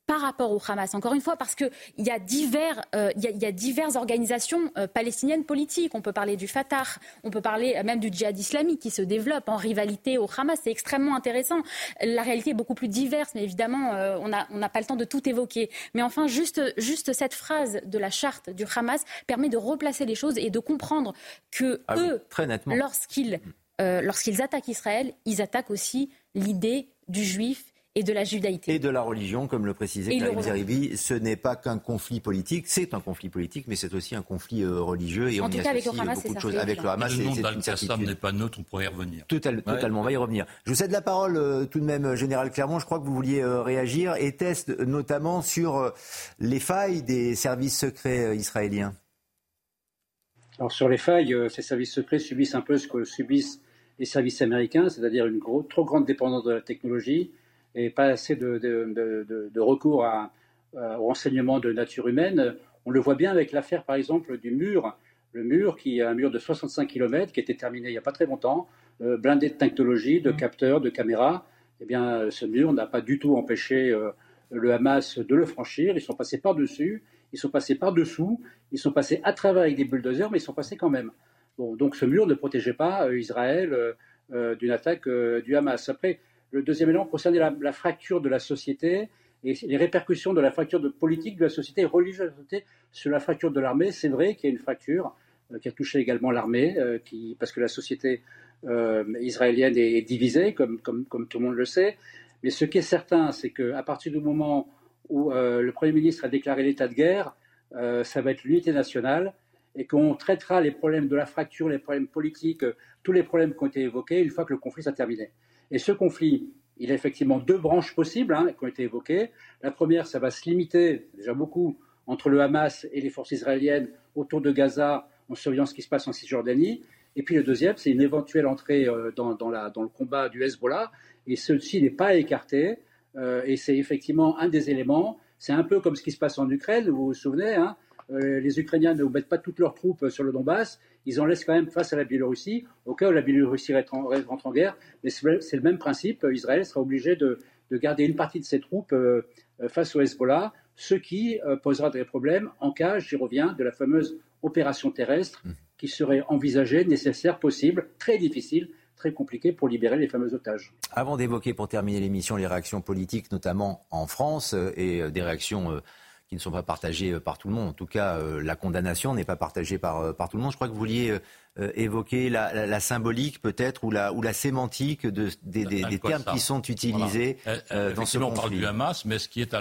par rapport au Hamas. Encore une fois, parce qu'il y, a divers, euh, il, y a, diverses organisations euh, palestiniennes politiques. On peut parler du Fatah, on peut parler euh, même du djihad islamique qui se développe en rivalité au Hamas. C'est extrêmement intéressant. La réalité est beaucoup plus diverse, mais évidemment, on n'a pas le temps de tout évoquer. Mais enfin, juste, juste cette phrase de la charte du Hamas permet de replacer les choses et de comprendre que ah eux, lorsqu'ils lorsqu'ils attaquent Israël, ils attaquent aussi l'idée du juif et de la judaïté. Et de la religion, comme le précisait Karim Zeribi, ce n'est pas qu'un conflit politique, c'est un conflit politique, mais c'est aussi un conflit euh, religieux. Et en on tout y cas, avec le Hamas, beaucoup de choses. Avec le Hamas, le nom d'Al-Qassam n'est pas neutre, on pourrait y revenir. Totalement, on va y revenir. Je vous cède la parole euh, tout de même, euh, Général Clermont. Je crois que vous vouliez réagir et teste notamment sur les failles des services secrets israéliens. Alors sur les failles, ces services secrets subissent un peu ce que subissent les services américains, c'est-à-dire une trop grande dépendance de la technologie, et pas assez de, de, de, recours à, euh, au renseignement de nature humaine. On le voit bien avec l'affaire, par exemple, du mur. Le mur, qui est un mur de 65 km, qui a été terminé il n'y a pas très longtemps, euh, blindé de technologie, de mmh. capteurs, de caméras. Eh bien, ce mur n'a pas du tout empêché euh, le Hamas de le franchir. Ils sont passés par-dessus, ils sont passés par-dessous, ils sont passés à travers avec des bulldozers, mais ils sont passés quand même. Bon, donc ce mur ne protégeait pas Israël d'une attaque du Hamas. Après, le deuxième élément concernait la, fracture de la société et les répercussions de la fracture politique de la société et religieuse de la société sur la fracture de l'armée. C'est vrai qu'il y a une fracture euh, qui a touché également l'armée, euh, parce que la société euh, israélienne est, divisée, comme, tout le monde le sait. Mais ce qui est certain, c'est qu'à partir du moment où le Premier ministre a déclaré l'état de guerre, ça va être l'unité nationale et qu'on traitera les problèmes de la fracture, les problèmes politiques, tous les problèmes qui ont été évoqués une fois que le conflit sera terminé. Et ce conflit, il a effectivement deux branches possibles hein, qui ont été évoquées. La première, ça va se limiter déjà beaucoup entre le Hamas et les forces israéliennes autour de Gaza en surveillant ce qui se passe en Cisjordanie. Et puis le deuxième, c'est une éventuelle entrée euh, dans, le combat du Hezbollah. Et ceci n'est pas écarté. Euh, et c'est effectivement un des éléments. C'est un peu comme ce qui se passe en Ukraine, vous vous souvenez. Hein, euh, les Ukrainiens ne mettent pas toutes leurs troupes sur le Donbass ils en laissent quand même face à la Biélorussie, au cas où la Biélorussie rentre en guerre. Mais c'est le même principe. Israël sera obligé de, garder une partie de ses troupes euh, euh, face au Hezbollah, ce qui euh, posera des problèmes en cas, j'y reviens, de la fameuse opération terrestre mmh. qui serait envisagée, nécessaire, possible, très difficile, très compliqué pour libérer les fameux otages. Avant d'évoquer pour terminer l'émission les réactions politiques, notamment en France, et des réactions qui ne sont pas partagées euh, par tout le monde. En tout cas, euh, la condamnation n'est pas partagée par, euh, par tout le monde. Je crois que vous vouliez évoquer la, symbolique peut-être ou la, ou la sémantique de, des, termes qui sont utilisés dans ce conflit. On parle du Hamas, mais ce qui est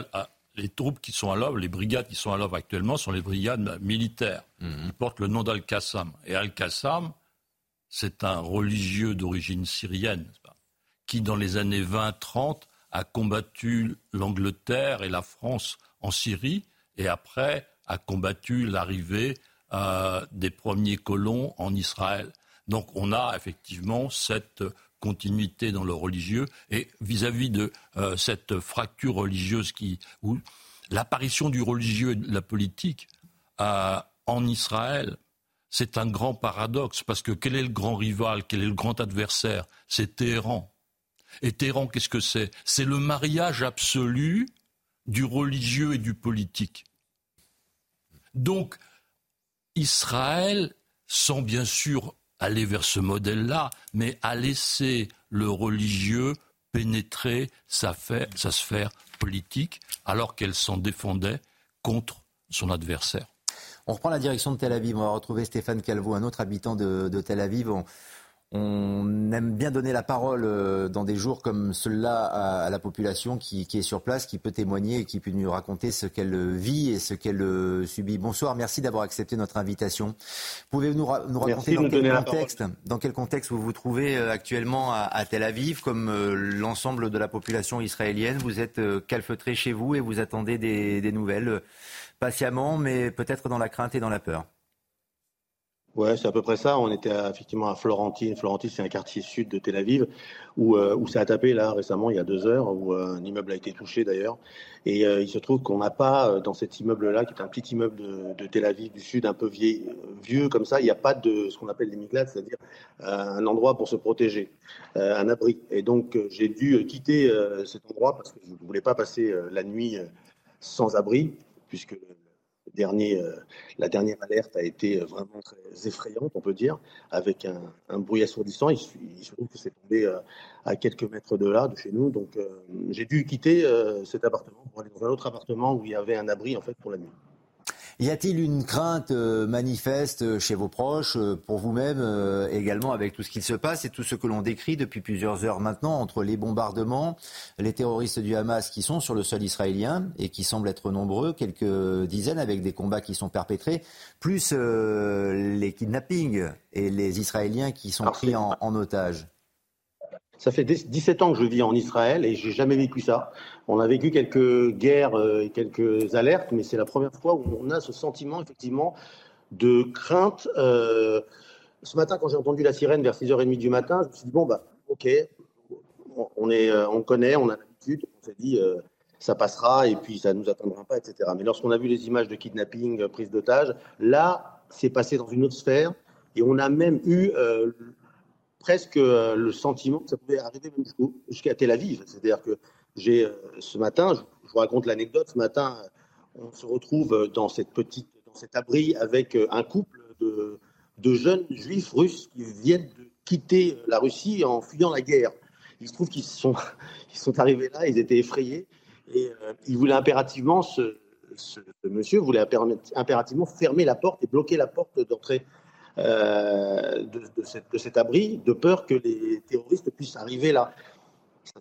les troupes qui sont à l'œuvre, les brigades qui sont à l'œuvre actuellement sont les brigades militaires mhm. qui portent le nom d'Al-Qassam. Et Al-Qassam, c'est un religieux d'origine syrienne qui, dans les années 20-30, a combattu l'Angleterre et la France en Syrie et après a combattu l'arrivée euh, des premiers colons en Israël. Donc on a effectivement cette continuité dans le religieux et vis-à-vis de euh, cette fracture religieuse qui, l'apparition du religieux et de la politique euh, en Israël, c'est un grand paradoxe parce que quel est le grand rival, quel est le grand adversaire? C'est Téhéran. Et Téhéran, qu'est-ce que c'est? C'est le mariage absolu du religieux et du politique. Donc, Israël, sans bien sûr aller vers ce modèle-là, mais a laissé le religieux pénétrer sa, sphère politique alors qu'elle s'en défendait contre son adversaire. On reprend la direction de Tel Aviv. On va retrouver Stéphane Calvo, un autre habitant de, Tel Aviv. Aime bien donner la parole euh, dans des jours comme ceux-là à, la population qui, est sur place, qui peut témoigner et qui peut nous raconter ce qu'elle vit et ce qu'elle euh, subit. Bonsoir, merci d'avoir accepté notre invitation. Pouvez-vous nous, raconter dans quel, contexte, dans quel contexte vous vous trouvez euh, actuellement à, Tel Aviv, comme l'ensemble de la population israélienne? Vous êtes calfeutré chez vous et vous attendez des nouvelles patiemment, mais peut-être dans la crainte et dans la peur. Ouais, c'est à peu près ça. On était effectivement à Florentine. Florentine, c'est un quartier sud de Tel Aviv où, euh, où ça a tapé là récemment, il y a deux heures, où euh, un immeuble a été touché d'ailleurs. Et euh, il se trouve qu'on n'a pas dans cet immeuble-là, qui est un petit immeuble de, Tel Aviv du sud, un peu vieux comme ça, il n'y a pas de ce qu'on appelle des miglades, c'est-à-dire un endroit pour se protéger, un abri. Et donc j'ai dû quitter cet endroit parce que je ne voulais pas passer la nuit sans abri, puisque euh, la dernière alerte a été euh, vraiment très effrayante, on peut dire, avec un, bruit assourdissant. Il, se trouve que c'est tombé euh, à quelques mètres de là, de chez nous. Donc j'ai dû quitter cet appartement pour aller dans un autre appartement où il y avait un abri en fait pour la nuit. Y a-t-il une crainte euh, manifeste chez vos proches, euh, pour vous-même euh, également, avec tout ce qui se passe et tout ce que l'on décrit depuis plusieurs heures maintenant entre les bombardements, les terroristes du Hamas qui sont sur le sol israélien et qui semblent être nombreux, quelques dizaines avec des combats qui sont perpétrés, plus les kidnappings et les Israéliens qui sont pris en, en otage? Ça fait 17 ans que je vis en Israël et j'ai jamais vécu ça. On a vécu quelques guerres euh, et quelques alertes, mais c'est la première fois où on a ce sentiment effectivement de crainte. Euh, ce matin, quand j'ai entendu la sirène vers 6h30 du matin, je me suis dit bon bah ok, on est, euh, on connaît, on a l'habitude, on s'est dit ça passera et puis ça ne nous atteindra pas, etc. Mais lorsqu'on a vu les images de kidnapping, prise d'otage, là, c'est passé dans une autre sphère et on a même eu presque euh, le sentiment que ça pouvait arriver même jusqu'à Tel Aviv. C'est-à-dire que j'ai euh, ce matin, je, vous raconte l'anecdote, ce matin, on se retrouve dans cette petite, dans cet abri avec euh, un couple de, jeunes juifs russes qui viennent de quitter la Russie en fuyant la guerre. Il se trouve qu'ils sont, ils sont arrivés là, ils étaient effrayés et ils voulaient impérativement, ce, monsieur voulait impérativement fermer la porte et bloquer la porte d'entrée euh, de, de, cet abri, de peur que les terroristes puissent arriver là.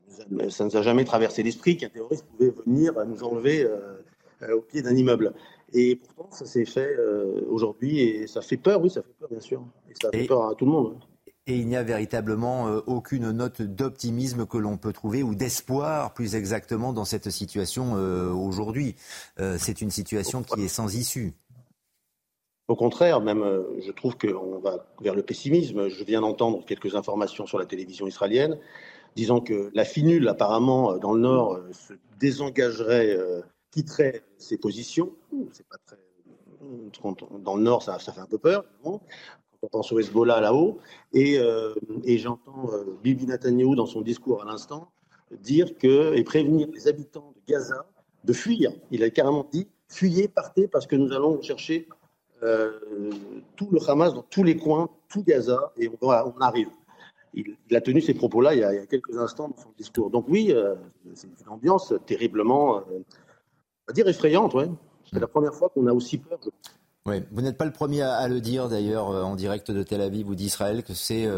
Ça ne nous, a jamais traversé l'esprit qu'un terroriste pouvait venir nous enlever euh, euh, au pied d'un immeuble. Et pourtant, ça s'est fait aujourd'hui et ça fait peur, oui, ça fait peur, bien sûr. Et ça fait peur à tout le monde. Et il n'y a véritablement aucune note d'optimisme que l'on peut trouver, ou d'espoir plus exactement, dans cette situation aujourd'hui. c'est une situation qui est sans issue. Au contraire, même, euh, je trouve qu'on va vers le pessimisme. Je viens d'entendre quelques informations sur la télévision israélienne disant que la finule, apparemment, euh, dans le Nord, euh, se désengagerait, quitterait ses positions. C'est pas très... Dans le Nord, ça, fait un peu peur, quand on pense au Hezbollah là-haut. Et, j'entends Bibi Netanyahu, dans son discours à l'instant, dire que, et prévenir les habitants de Gaza de fuir. Il a carrément dit fuyez, partez, parce que nous allons chercher tout le Hamas dans tous les coins, tout Gaza, et on, arrive. Il, a tenu ces propos-là il, y a quelques instants dans son discours. Donc oui, euh, c'est une ambiance terriblement, euh, on va dire effrayante. Ouais. C'est la première fois qu'on a aussi peur. Oui, vous n'êtes pas le premier à, le dire d'ailleurs en direct de Tel Aviv ou d'Israël que c'est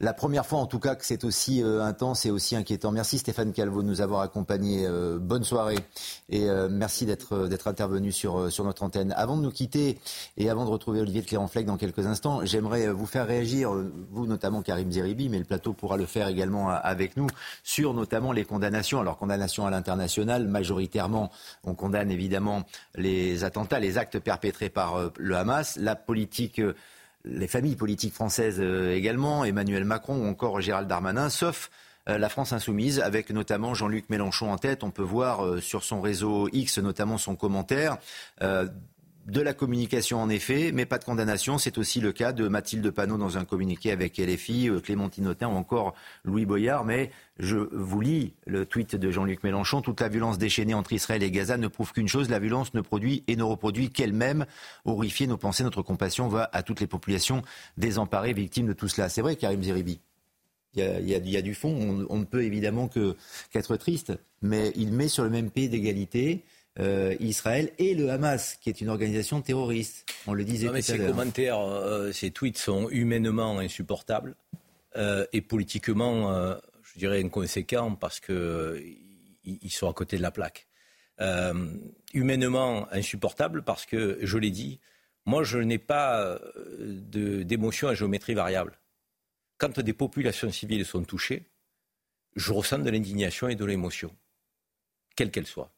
la première fois en tout cas que c'est aussi euh, intense et aussi inquiétant. Merci Stéphane Calvo de nous avoir accompagnés. Euh, bonne soirée et euh, merci d'être intervenu sur notre antenne. Avant de nous quitter et avant de retrouver Olivier de dans quelques instants, j'aimerais vous faire réagir, vous notamment Karim Zeribi, mais le plateau pourra le faire également avec nous sur notamment les condamnations. Alors condamnations à l'international, majoritairement, on condamne évidemment les attentats, les actes perpétrés par le Hamas, la politique les familles politiques françaises euh, également, Emmanuel Macron ou encore Gérald Darmanin, sauf euh, la France insoumise, avec notamment Jean-Luc Mélenchon en tête. On peut voir euh, sur son réseau X notamment son commentaire de la communication en effet, mais pas de condamnation. C'est aussi le cas de Mathilde Panot dans un communiqué avec LFI, euh, Clémentine Autain ou encore Louis Boyard. Mais je vous lis le tweet de Jean-Luc Mélenchon. Toute la violence déchaînée entre Israël et Gaza ne prouve qu'une chose, la violence ne produit et ne reproduit qu'elle-même. Horrifiée, nos pensées, notre compassion va à toutes les populations désemparées, victimes de tout cela. C'est vrai, Karim Zeribi. Il y, a, du fond. On, ne peut évidemment qu'être triste, mais il met sur le même pied d'égalité euh, Israël et le Hamas, qui est une organisation terroriste. On le disait non, mais ces commentaires, euh, ces tweets sont humainement insupportables. est politiquement, je dirais, inconséquent parce qu'ils sont à côté de la plaque. humainement insupportable parce que, je l'ai dit, moi je n'ai pas d'émotion à géométrie variable. Quand des populations civiles sont touchées, je ressens de l'indignation et de l'émotion, quelle qu'elle soit.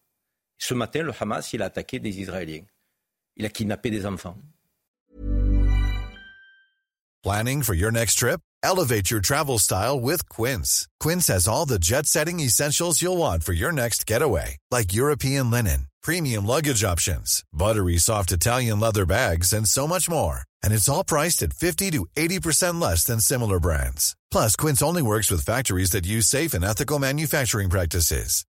Ce matin, le Hamas, il a attaqué des Israéliens. Il a kidnappé des enfants. Planning for your next trip? Elevate your travel style with Quince. Quince has all the jet-setting essentials you'll want for your next getaway, like European linen, premium luggage options, buttery soft Italian leather bags, and so much more. And it's all priced at 50 to 80% less than similar brands. Plus, Quince only works with factories that use safe and ethical manufacturing practices.